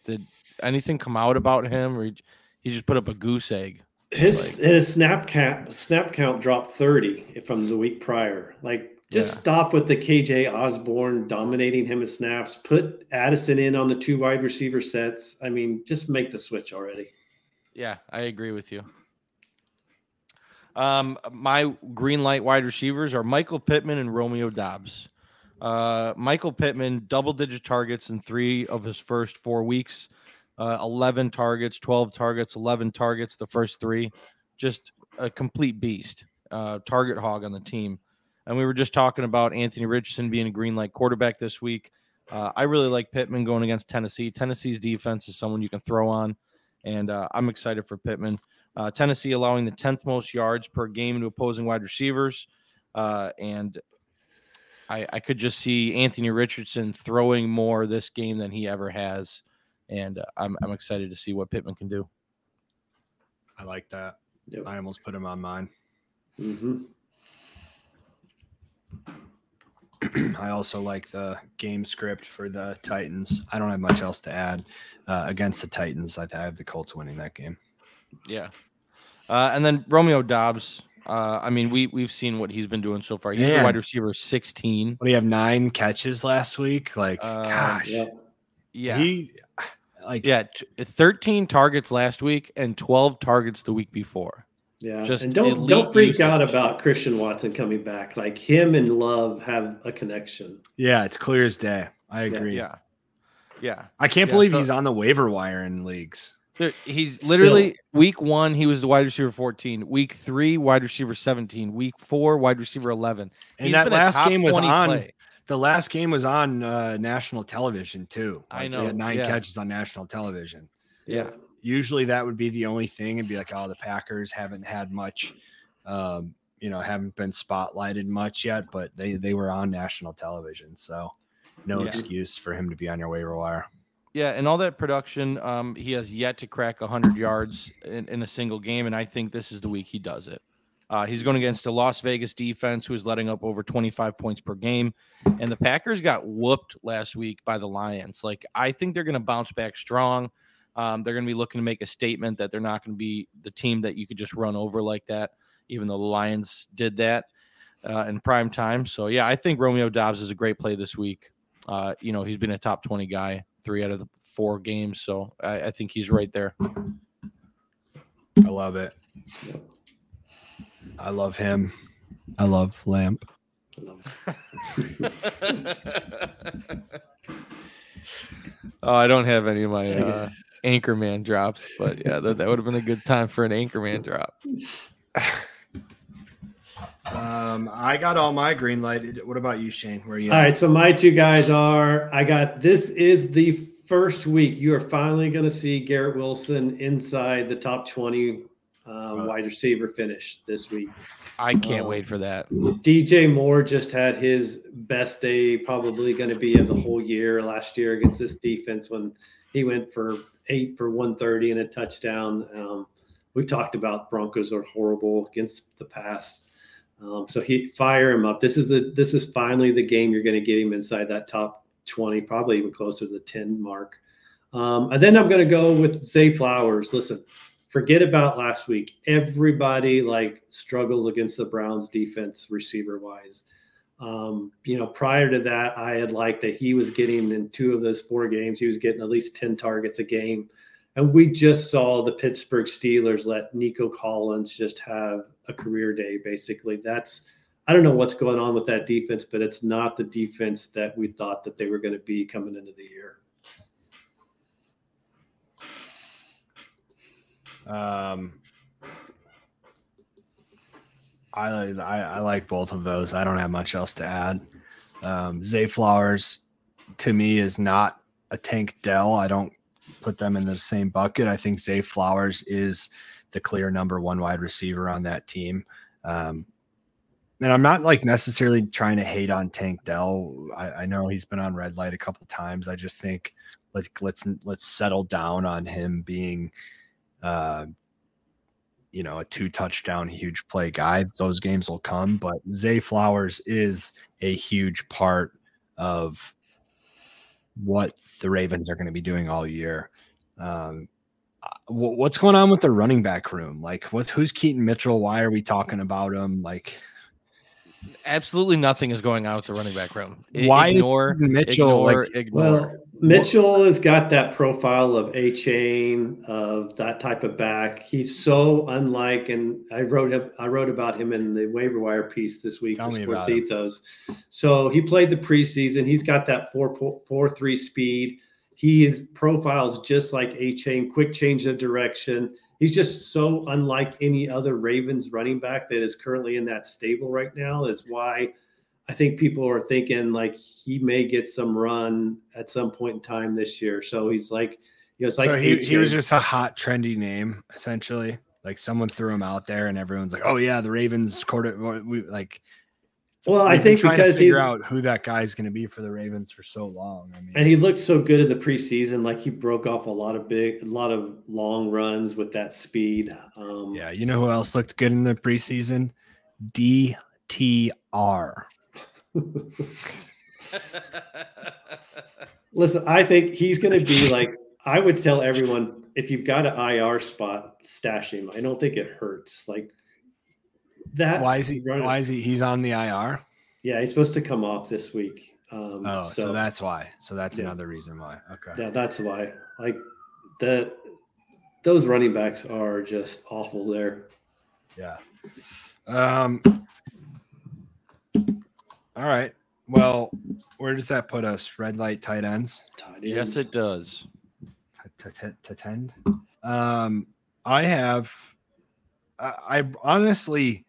B: did anything come out about him, or he, he just put up a goose egg?
D: His
B: Like-
D: his snap count snap count dropped 30 from the week prior. Like just
B: Yeah.
D: stop with the KJ Osborn dominating him in snaps. Put Addison in on the two wide receiver sets. I mean, just make the switch already.
B: Yeah, I agree with you. Um, my green light wide receivers are Michael Pittman and Romeo Doubs. Uh, Michael Pittman, double digit targets in three of his first four weeks, uh, 11 targets, 12 targets, 11 targets the first three. Just a complete beast, uh, target hog on the team. And we were just talking about Anthony Richardson being a green light quarterback this week. Uh, I really like Pittman going against Tennessee. Tennessee's defense is someone you can throw on, and uh, I'm excited for Pittman. Uh, Tennessee allowing the 10th most yards per game to opposing wide receivers. Uh, and I, I could just see Anthony Richardson throwing more this game than he ever has. And uh, I'm, I'm excited to see what Pittman can do.
C: I like that.
D: Yep.
C: I almost put him on mine.
D: hmm
C: I also like the game script for the Titans. I don't have much else to add uh, against the Titans. I, I have the Colts winning that game.
B: Yeah. Uh, and then Romeo Doubs. Uh, I mean, we, we've seen what he's been doing so far. He's the wide receiver 16.
C: What do you have? Nine catches last week. Like,
B: Uh,
C: gosh,
D: Yep.
B: Yeah.
C: he like
B: yeah. T- 13 targets last week and 12 targets the week before.
D: Yeah.
B: Just
D: and don't don't freak out about Christian Watson coming back. Like him and Love have a connection.
C: Yeah, it's clear as day. I agree.
B: Yeah. Yeah.
C: I can't
B: Yeah,
C: believe
B: so-
C: he's on the waiver wire in leagues.
B: He's literally week one, he was the wide receiver 14. Week three, wide receiver 17. Week four, wide receiver 11.
C: And
B: He's
C: that
B: been a
C: last game was on
B: play.
C: The last game was on uh, national television too.
B: I
C: Like,
B: know,
C: He had nine
B: yeah.
C: catches on national television.
B: Yeah.
C: Usually that would be the only thing and be like, oh, the Packers haven't had much, um, you know, haven't been spotlighted much yet, but they they were on national television, so no
B: Yeah.
C: excuse for him to be on your waiver wire.
B: Yeah, and all that production, um, he has yet to crack 100 yards in, in a single game, and I think this is the week he does it. Uh, he's going against a Las Vegas defense who is letting up over 25 points per game. And the Packers got whooped last week by the Lions. Like, I think they're going to bounce back strong. Um, they're going to be looking to make a statement that they're not going to be the team that you could just run over like that, even though the Lions did that uh, in prime time. So, yeah, I think Romeo Doubs is a great play this week. Uh, you know, he's been a top 20 guy three out of the four games. So I, I think he's right there.
C: I love it. I love him. I love Lamp.
B: oh, I don't have any of my uh, Anchorman drops, but yeah, that, that would have been a good time for an Anchorman drop.
C: Um, I got all my green light. What about you, Shane? Where are you?
D: All right, so my two guys are. I got this is the first week you are finally going to see Garrett Wilson inside the top twenty um, wide receiver finish this week.
B: I can't
D: Um,
B: wait for that.
D: DJ Moore just had his best day, probably going to be of the whole year last year against this defense when he went for eight for 130 and a touchdown. Um, we talked about Broncos are horrible against the pass. Um, so he fire him up. This is the this is finally the game you're going to get him inside that top 20, probably even closer to the 10 mark. Um, and then I'm going to go with Zay Flowers. Listen, forget about last week. Everybody like struggles against the Browns defense receiver wise. Um, you know, prior to that, I had liked that he was getting in two of those four games, he was getting at least 10 targets a game. And we just saw the Pittsburgh Steelers let Nico Collins just have a career day, basically. That's I don't know what's going on with that defense, but it's not the defense that we thought that they were going to be coming into the year.
C: Um, I, I I like both of those. I don't have much else to add. Um, Zay Flowers to me is not a Tank Dell. I don't put them in the same bucket. I think Zay Flowers is the clear number one wide receiver on that team. Um, and I'm not like necessarily trying to hate on Tank Dell. I, I know he's been on red light a couple times. I just think let's let's let's settle down on him being uh, you know, a two touchdown, huge play guy. Those games will come, but Zay Flowers is a huge part of what the Ravens are going to be doing all year. Um, uh, what's going on with the running back room? Like, what? Who's Keaton Mitchell? Why are we talking about him? Like,
B: Absolutely nothing is going on with the running back room. I-
C: Why
B: ignore
C: Mitchell,
B: Ignore,
C: like-
B: ignore.
D: Well, Mitchell has got that profile of Achane of that type of back. He's so unlike, and I wrote up, I wrote about him in the waiver wire piece this week
C: Tell
D: for Sports
C: about him.
D: Ethos. So he played the preseason. He's got that four four three speed. He is profiles just like Achane, quick change of direction. He's just so unlike any other Ravens running back that is currently in that stable right now. Is why I think people are thinking like he may get some run at some point in time this year. So he's like, you know, it's like
C: so he, he was just a hot, trendy name, essentially. Like someone threw him out there, and everyone's like, "Oh yeah, the Ravens quarter." We like.
D: Well, I think
C: trying to
D: because he
C: figure out who that guy's going to be for the Ravens for so long. I mean,
D: and he looked so good in the preseason, like he broke off a lot of big, a lot of long runs with that speed. Um,
C: yeah, you know who else looked good in the preseason? DTR.
D: Listen, I think he's going to be like I would tell everyone if you've got an IR spot, stash him. I don't think it hurts. Like that.
C: Why is he?
D: running-
C: Why is he? He's on the IR.
D: Yeah, he's supposed to come off this week. Um,
C: Oh, so, that's why. So that's
D: Yeah.
C: another reason why. Okay.
D: Yeah, that's why. Like the those running backs are just awful there.
C: Yeah. Um. All right. Well, where does that put us? Red light tight ends.
D: Tight
B: yes, it does.
C: to, to, to tend. Um, I have, I, I honestly,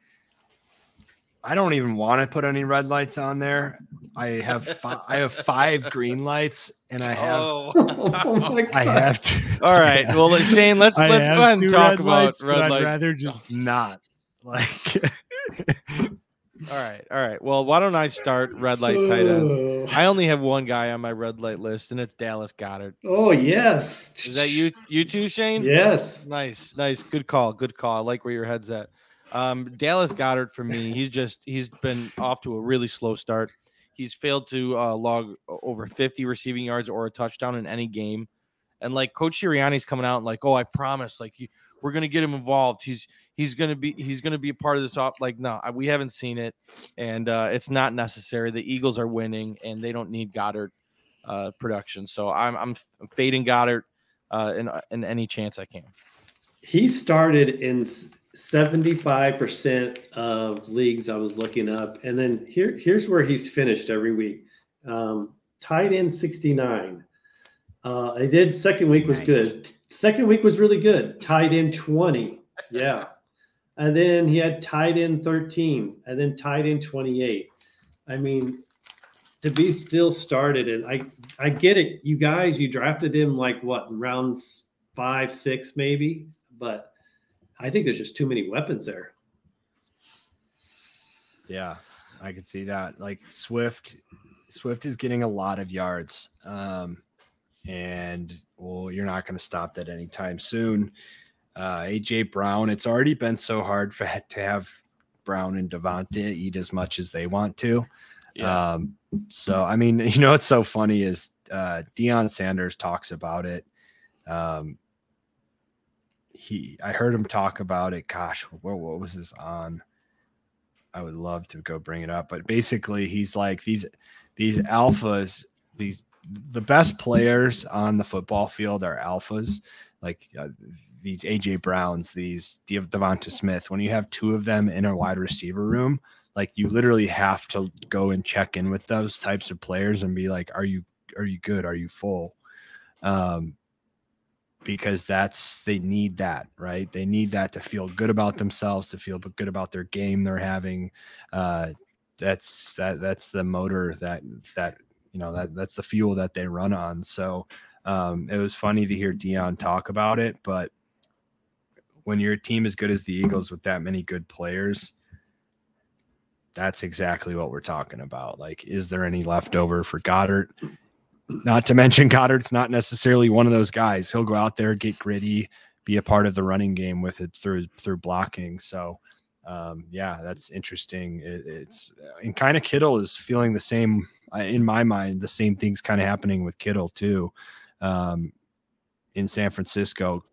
C: I don't even want to put any red lights on there. I have, fi- I have five green lights, and I have,
D: oh my god.
C: I have to.
B: All right. Well, let- Shane, let's
C: I
B: let's go ahead and talk
C: red
B: about
C: lights, but
B: red
C: I'd rather just not. Like,
B: All right. All right. Well, why don't I start red light tight end? I only have one guy on my red light list, and it's Dallas Goedert.
D: Oh yes.
B: Is that you? You too, Shane?
D: Yes.
B: Nice, nice, good call, good call. I like where your head's at. Um, Dallas Goedert for me, he's just he's been off to a really slow start. He's failed to uh, log over 50 receiving yards or a touchdown in any game. And like Coach Sirianni's coming out and like, oh, I promise, like you, we're gonna get him involved. He's he's gonna be he's gonna be a part of this. Op-. Like, no, we haven't seen it, and uh, it's not necessary. The Eagles are winning, and they don't need Goedert uh, production. So I'm I'm fading Goedert uh, in in any chance I can.
D: He started in 75% of leagues I was looking up. And then here, here's where he's finished every week. Um, tied in 69. Uh, I did second week was nice. good. Second week was really good. Tied in 20. Yeah. And then he had tied in 13 and then tied in 28. I mean, to be still started, and I I get it. You guys, you drafted him like what rounds five, six, maybe, but I think there's just too many weapons there.
C: Yeah, I could see that. Like Swift, Swift is getting a lot of yards. Um, and well, you're not going to stop that anytime soon. Uh, AJ Brown, it's already been so hard for to have Brown and DeVonta eat as much as they want to. Yeah. Um, so I mean, you know what's so funny is uh Deion Sanders talks about it. Um he I heard him talk about it. Gosh, what, what was this on? I would love to go bring it up, but basically he's like these these alphas, these the best players on the football field are alphas, like uh, these AJ Browns, these Devonta Smith. When you have two of them in a wide receiver room, like you literally have to go and check in with those types of players and be like, are you are you good? Are you full? Um, because that's they need that right they need that to feel good about themselves to feel good about their game they're having uh that's that that's the motor that that you know that that's the fuel that they run on so um it was funny to hear Deion talk about it but when your team is good as the Eagles with that many good players that's exactly what we're talking about. Like, is there any leftover for Goedert? Not to mention Goedert's not necessarily one of those guys. He'll go out there, get gritty, be a part of the running game with it through through blocking. So, um, yeah, that's interesting. It, it's and kind of Kittle is feeling the same in my mind. The same things kind of happening with Kittle too. Um, in San Francisco,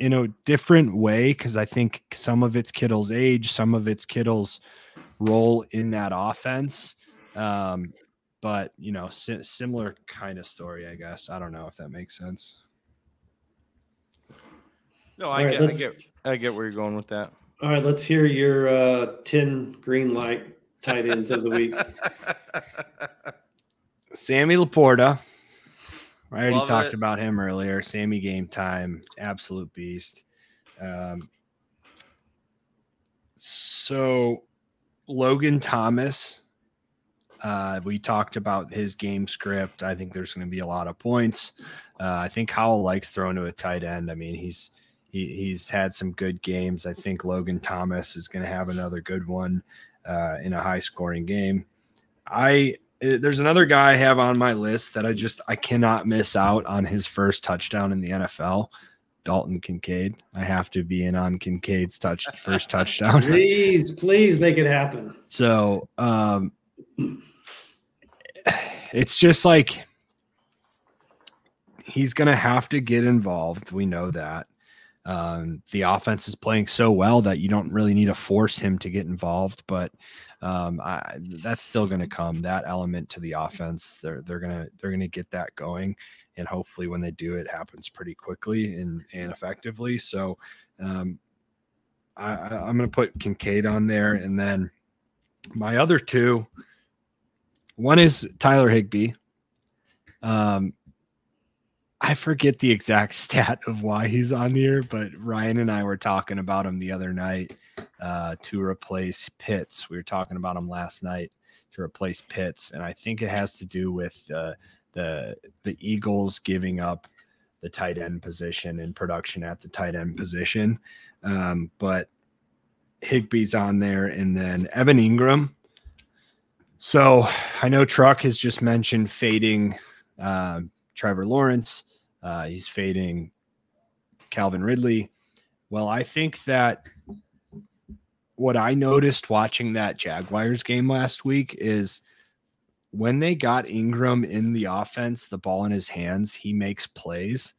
C: in a different way because I think some of it's Kittle's age, some of it's Kittle's role in that offense. Um, but you know, si- similar kind of story, I guess. I don't know if that makes sense.
B: No, I, right, get, I get, I get where you're going with that.
D: All right, let's hear your uh, ten green light tight ends of the week.
C: Sammy LaPorta I already Love talked it. about him earlier. Sammy game time, absolute beast. Um, so Logan Thomas, uh, we talked about his game script. I think there's going to be a lot of points. Uh, I think Howell likes throwing to a tight end. I mean, he's he, he's had some good games. I think Logan Thomas is going to have another good one uh, in a high scoring game. I there's another guy I have on my list that I just I cannot miss out on his first touchdown in the NFL. Dalton Kincaid. I have to be in on Kincaid's touch first touchdown.
D: please, please make it happen.
C: So um it's just like he's gonna have to get involved. We know that. Um, the offense is playing so well that you don't really need to force him to get involved, but um, I, that's still going to come. That element to the offense, they're they're gonna they're gonna get that going, and hopefully when they do, it happens pretty quickly and and effectively. So, um, I, I'm to put Kincaid on there, and then my other two. One is Tyler Higbee. Um, I forget the exact stat of why he's on here, but Ryan and I were talking about him the other night uh, to replace Pitts. We were talking about him last night to replace Pitts, and I think it has to do with uh, the the Eagles giving up the tight end position and production at the tight end position. Um, but Higbee's on there, and then Evan Engram. So I know Truck has just mentioned fading uh, Trevor Lawrence. Uh, he's fading Calvin Ridley. Well, I think that what I noticed watching that Jaguars game last week is when they got Engram in the offense, the ball in his hands, he makes plays.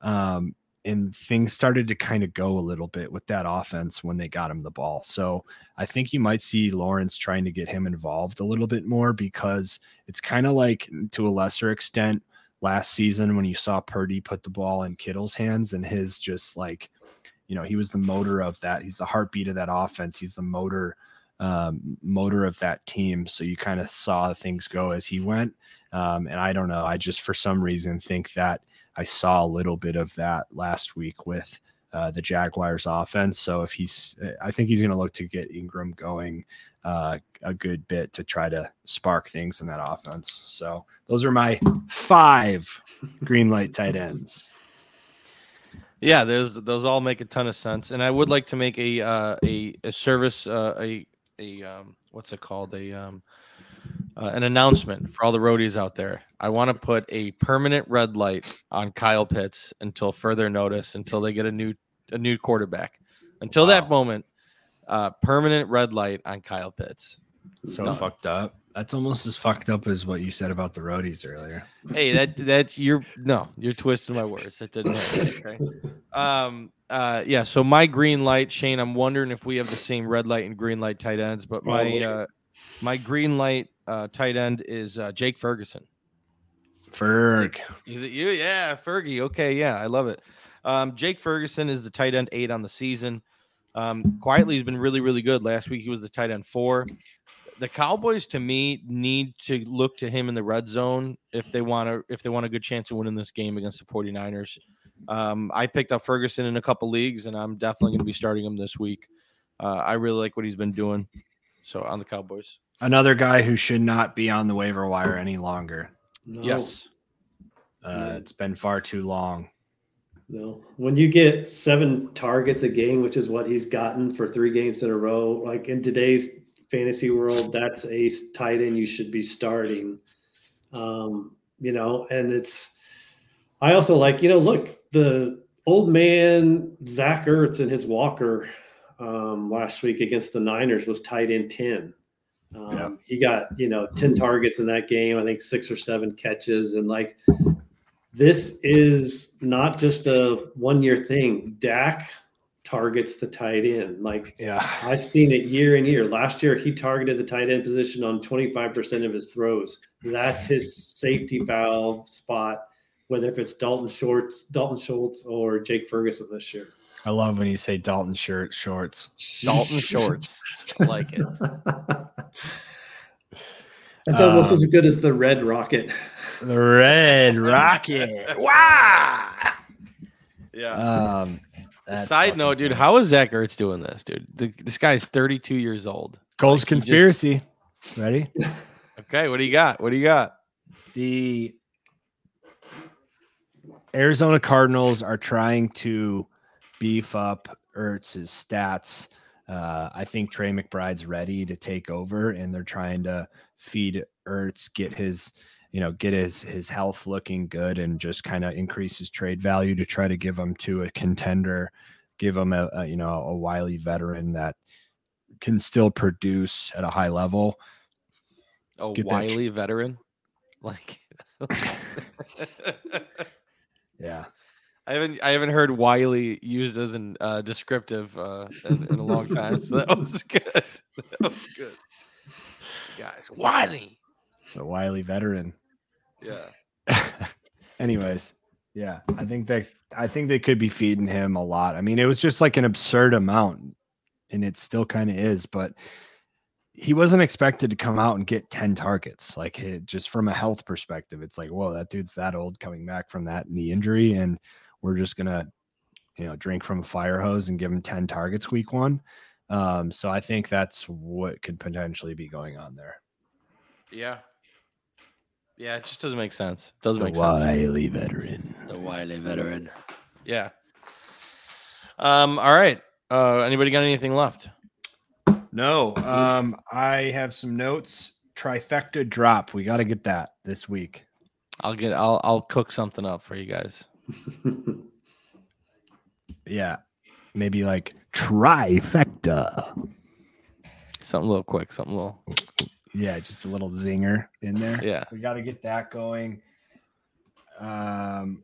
C: Um, and things started to kind of go a little bit with that offense when they got him the ball. So I think you might see Lawrence trying to get him involved a little bit more because it's kind of like to a lesser extent last season when you saw Purdy put the ball in Kittle's hands and his just like, you know, he was the motor of that. He's the heartbeat of that offense. He's the motor um, motor of that team. So you kind of saw things go as he went. Um, and I don't know. I just for some reason think that I saw a little bit of that last week with uh, the Jaguars offense. So if he's, I think he's going to look to get Engram going uh, a good bit to try to spark things in that offense. So those are my five green light tight ends.
B: Yeah, those those all make a ton of sense, and I would like to make a uh, a a service uh, a a um, what's it called a um, uh, an announcement for all the roadies out there. I want to put a permanent red light on Kyle Pitts until further notice, until they get a new a new quarterback. Until wow. that moment, uh, permanent red light on Kyle Pitts.
C: So Done. fucked up. That's almost as fucked up as what you said about the roadies earlier.
B: Hey, that that's you're no, you're twisting my words. That didn't happen. Okay. Um. Uh. Yeah. So my green light, Shane. I'm wondering if we have the same red light and green light tight ends, but my uh, my green light uh, tight end is uh, Jake Ferguson.
C: Ferg.
B: Is it you? Yeah, Fergie. Okay, yeah, I love it. Um, Jake Ferguson is the tight end eight on the season. Um, quietly, he's been really, really good. Last week, he was the tight end four. The Cowboys, to me, need to look to him in the red zone if they want to if they want a good chance of winning this game against the 49ers. Um, I picked up Ferguson in a couple leagues, and I'm definitely going to be starting him this week. Uh, I really like what he's been doing. So on the Cowboys,
C: another guy who should not be on the waiver wire any longer.
B: No. Yes,
C: uh, it's been far too long.
D: No, when you get seven targets a game, which is what he's gotten for three games in a row, like in today's fantasy world, that's a tight end you should be starting. Um, you know, and it's I also like, you know, look, the old man Zach Ertz and his Walker um, last week against the Niners was tight end 10. Um, yeah. He got, you know, 10 targets in that game, I think six or seven catches. And like, this is not just a one year thing. Dak targets the tight end. Like,
C: yeah,
D: I've seen it year and year. Last year, he targeted the tight end position on 25% of his throws. That's his safety valve spot, whether if it's Dalton Schultz, Dalton Schultz or Jake Ferguson this year.
C: I love when you say Dalton shirt shorts.
B: Dalton shorts. like it.
D: That's almost um, as good as the red rocket.
C: The red rocket. wow.
B: Yeah. Um Side note, dude, how is Zach Ertz doing this, dude? The, this guy's 32 years old.
C: Cole's like, conspiracy. Just... Ready?
B: okay, what do you got? What do you got?
C: The Arizona Cardinals are trying to beef up Ertz's stats. Uh, I think Trey McBride's ready to take over, and they're trying to feed Ertz, get his, you know, get his his health looking good, and just kind of increase his trade value to try to give him to a contender, give him a, a you know a wily veteran that can still produce at a high level.
B: A wily veteran, like.
C: yeah.
B: I haven't I haven't heard Wiley used as an uh, descriptive uh, in, in, a long time, so that was good. That was good, guys. Wiley,
C: a Wiley veteran.
B: Yeah.
C: Anyways, yeah, I think that I think they could be feeding him a lot. I mean, it was just like an absurd amount, and it still kind of is, but he wasn't expected to come out and get 10 targets like it, just from a health perspective it's like whoa that dude's that old coming back from that knee injury and we're just gonna you know drink from a fire hose and give him 10 targets week one um, so i think that's what could potentially be going on there
B: yeah yeah it just doesn't make sense. Doesn't
C: the
B: make
C: wily sense veteran.
B: The wily veteran. Yeah. Um all right. Uh anybody got anything left?
C: No um i have some notes. Trifecta drop. We got to get that this week.
B: I'll get i'll i'll cook something up for you guys.
C: Yeah. Maybe like trifecta.
B: Something a little quick. Something a little.
C: Yeah, just a little zinger in there.
B: Yeah.
C: We got to get that going. Um,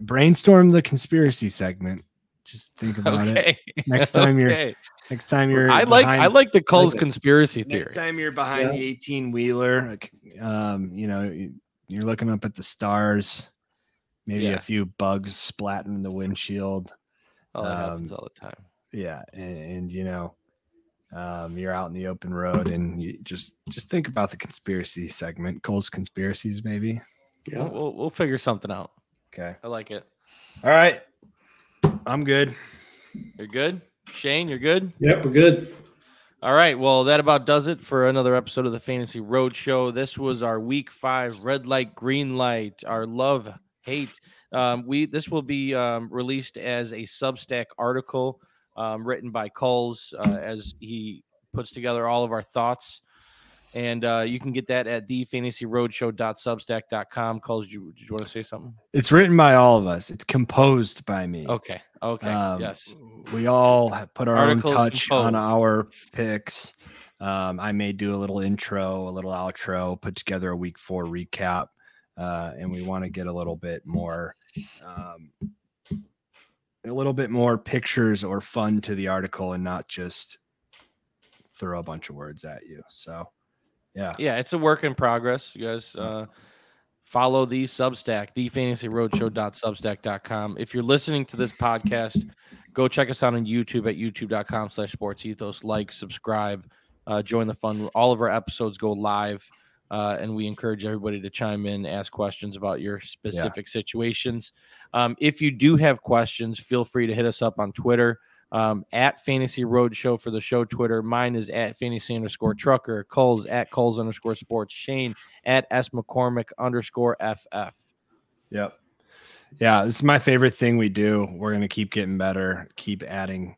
C: brainstorm the conspiracy segment. Just think about it. Next time you're-
B: Okay.
C: Next time you're,
B: I like
C: behind-
B: I like the Cole's
C: like
B: conspiracy
C: next
B: theory.
C: Next time you're behind the 18 wheeler, um, you know, you- you're looking up at the stars. Maybe
B: Yeah.
C: a few bugs splatting in the windshield.
B: Oh, that happens
C: um,
B: all the time.
C: yeah and, and you know um, you're out in the open road and you just just think about the conspiracy segment cole's conspiracies maybe
D: Yeah.
B: We'll, we'll we'll figure something out.
C: okay
B: I like it.
C: all right i'm good
B: You're good, Shane. You're good.
D: Yep, we're good.
B: All right. Well, that about does it for another episode of the Fantasy Road Show. This was our week five red light, green light, our love, hate. Um, we this will be um, released as a Substack article um, written by Kulz uh, as he puts together all of our thoughts. And uh, you can get that at thefantasyroadshow.substack.com. Kulz, did you, did you want to say something?
C: it's written by all of us it's composed by me
B: Okay. Okay.
C: Um,
B: yes.
C: we all have put our
B: Articles
C: own touch on our picks um, i may do a little intro a little outro put together a week four recap uh, and we want to get a little bit more um, a little bit more pictures or fun to the article and not just throw a bunch of words at you so yeah
B: yeah, it's a work in progress. You guys uh, follow the Substack, thefantasyroadshow.substack.com. If you're listening to this podcast, go check us out on YouTube at youtube.com slash sports ethos. Like, subscribe, uh, join the fun. All of our episodes go live. Uh, and we encourage everybody to chime in, ask questions about your specific situations. Um, if you do have questions, feel free to hit us up on Twitter um, at Fantasy Roadshow for the show Twitter. Mine is at Fantasy underscore Trucker. Kulz at Kulz underscore Sports. Shane at S McCormick underscore FF.
C: Yep. Yeah, this is my favorite thing we do. We're gonna keep getting better, keep adding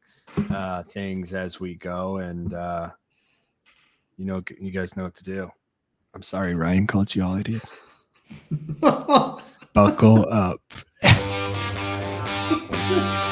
C: uh things as we go, and uh you know you guys know what to do. I'm sorry, Ryan called you all idiots. Buckle up.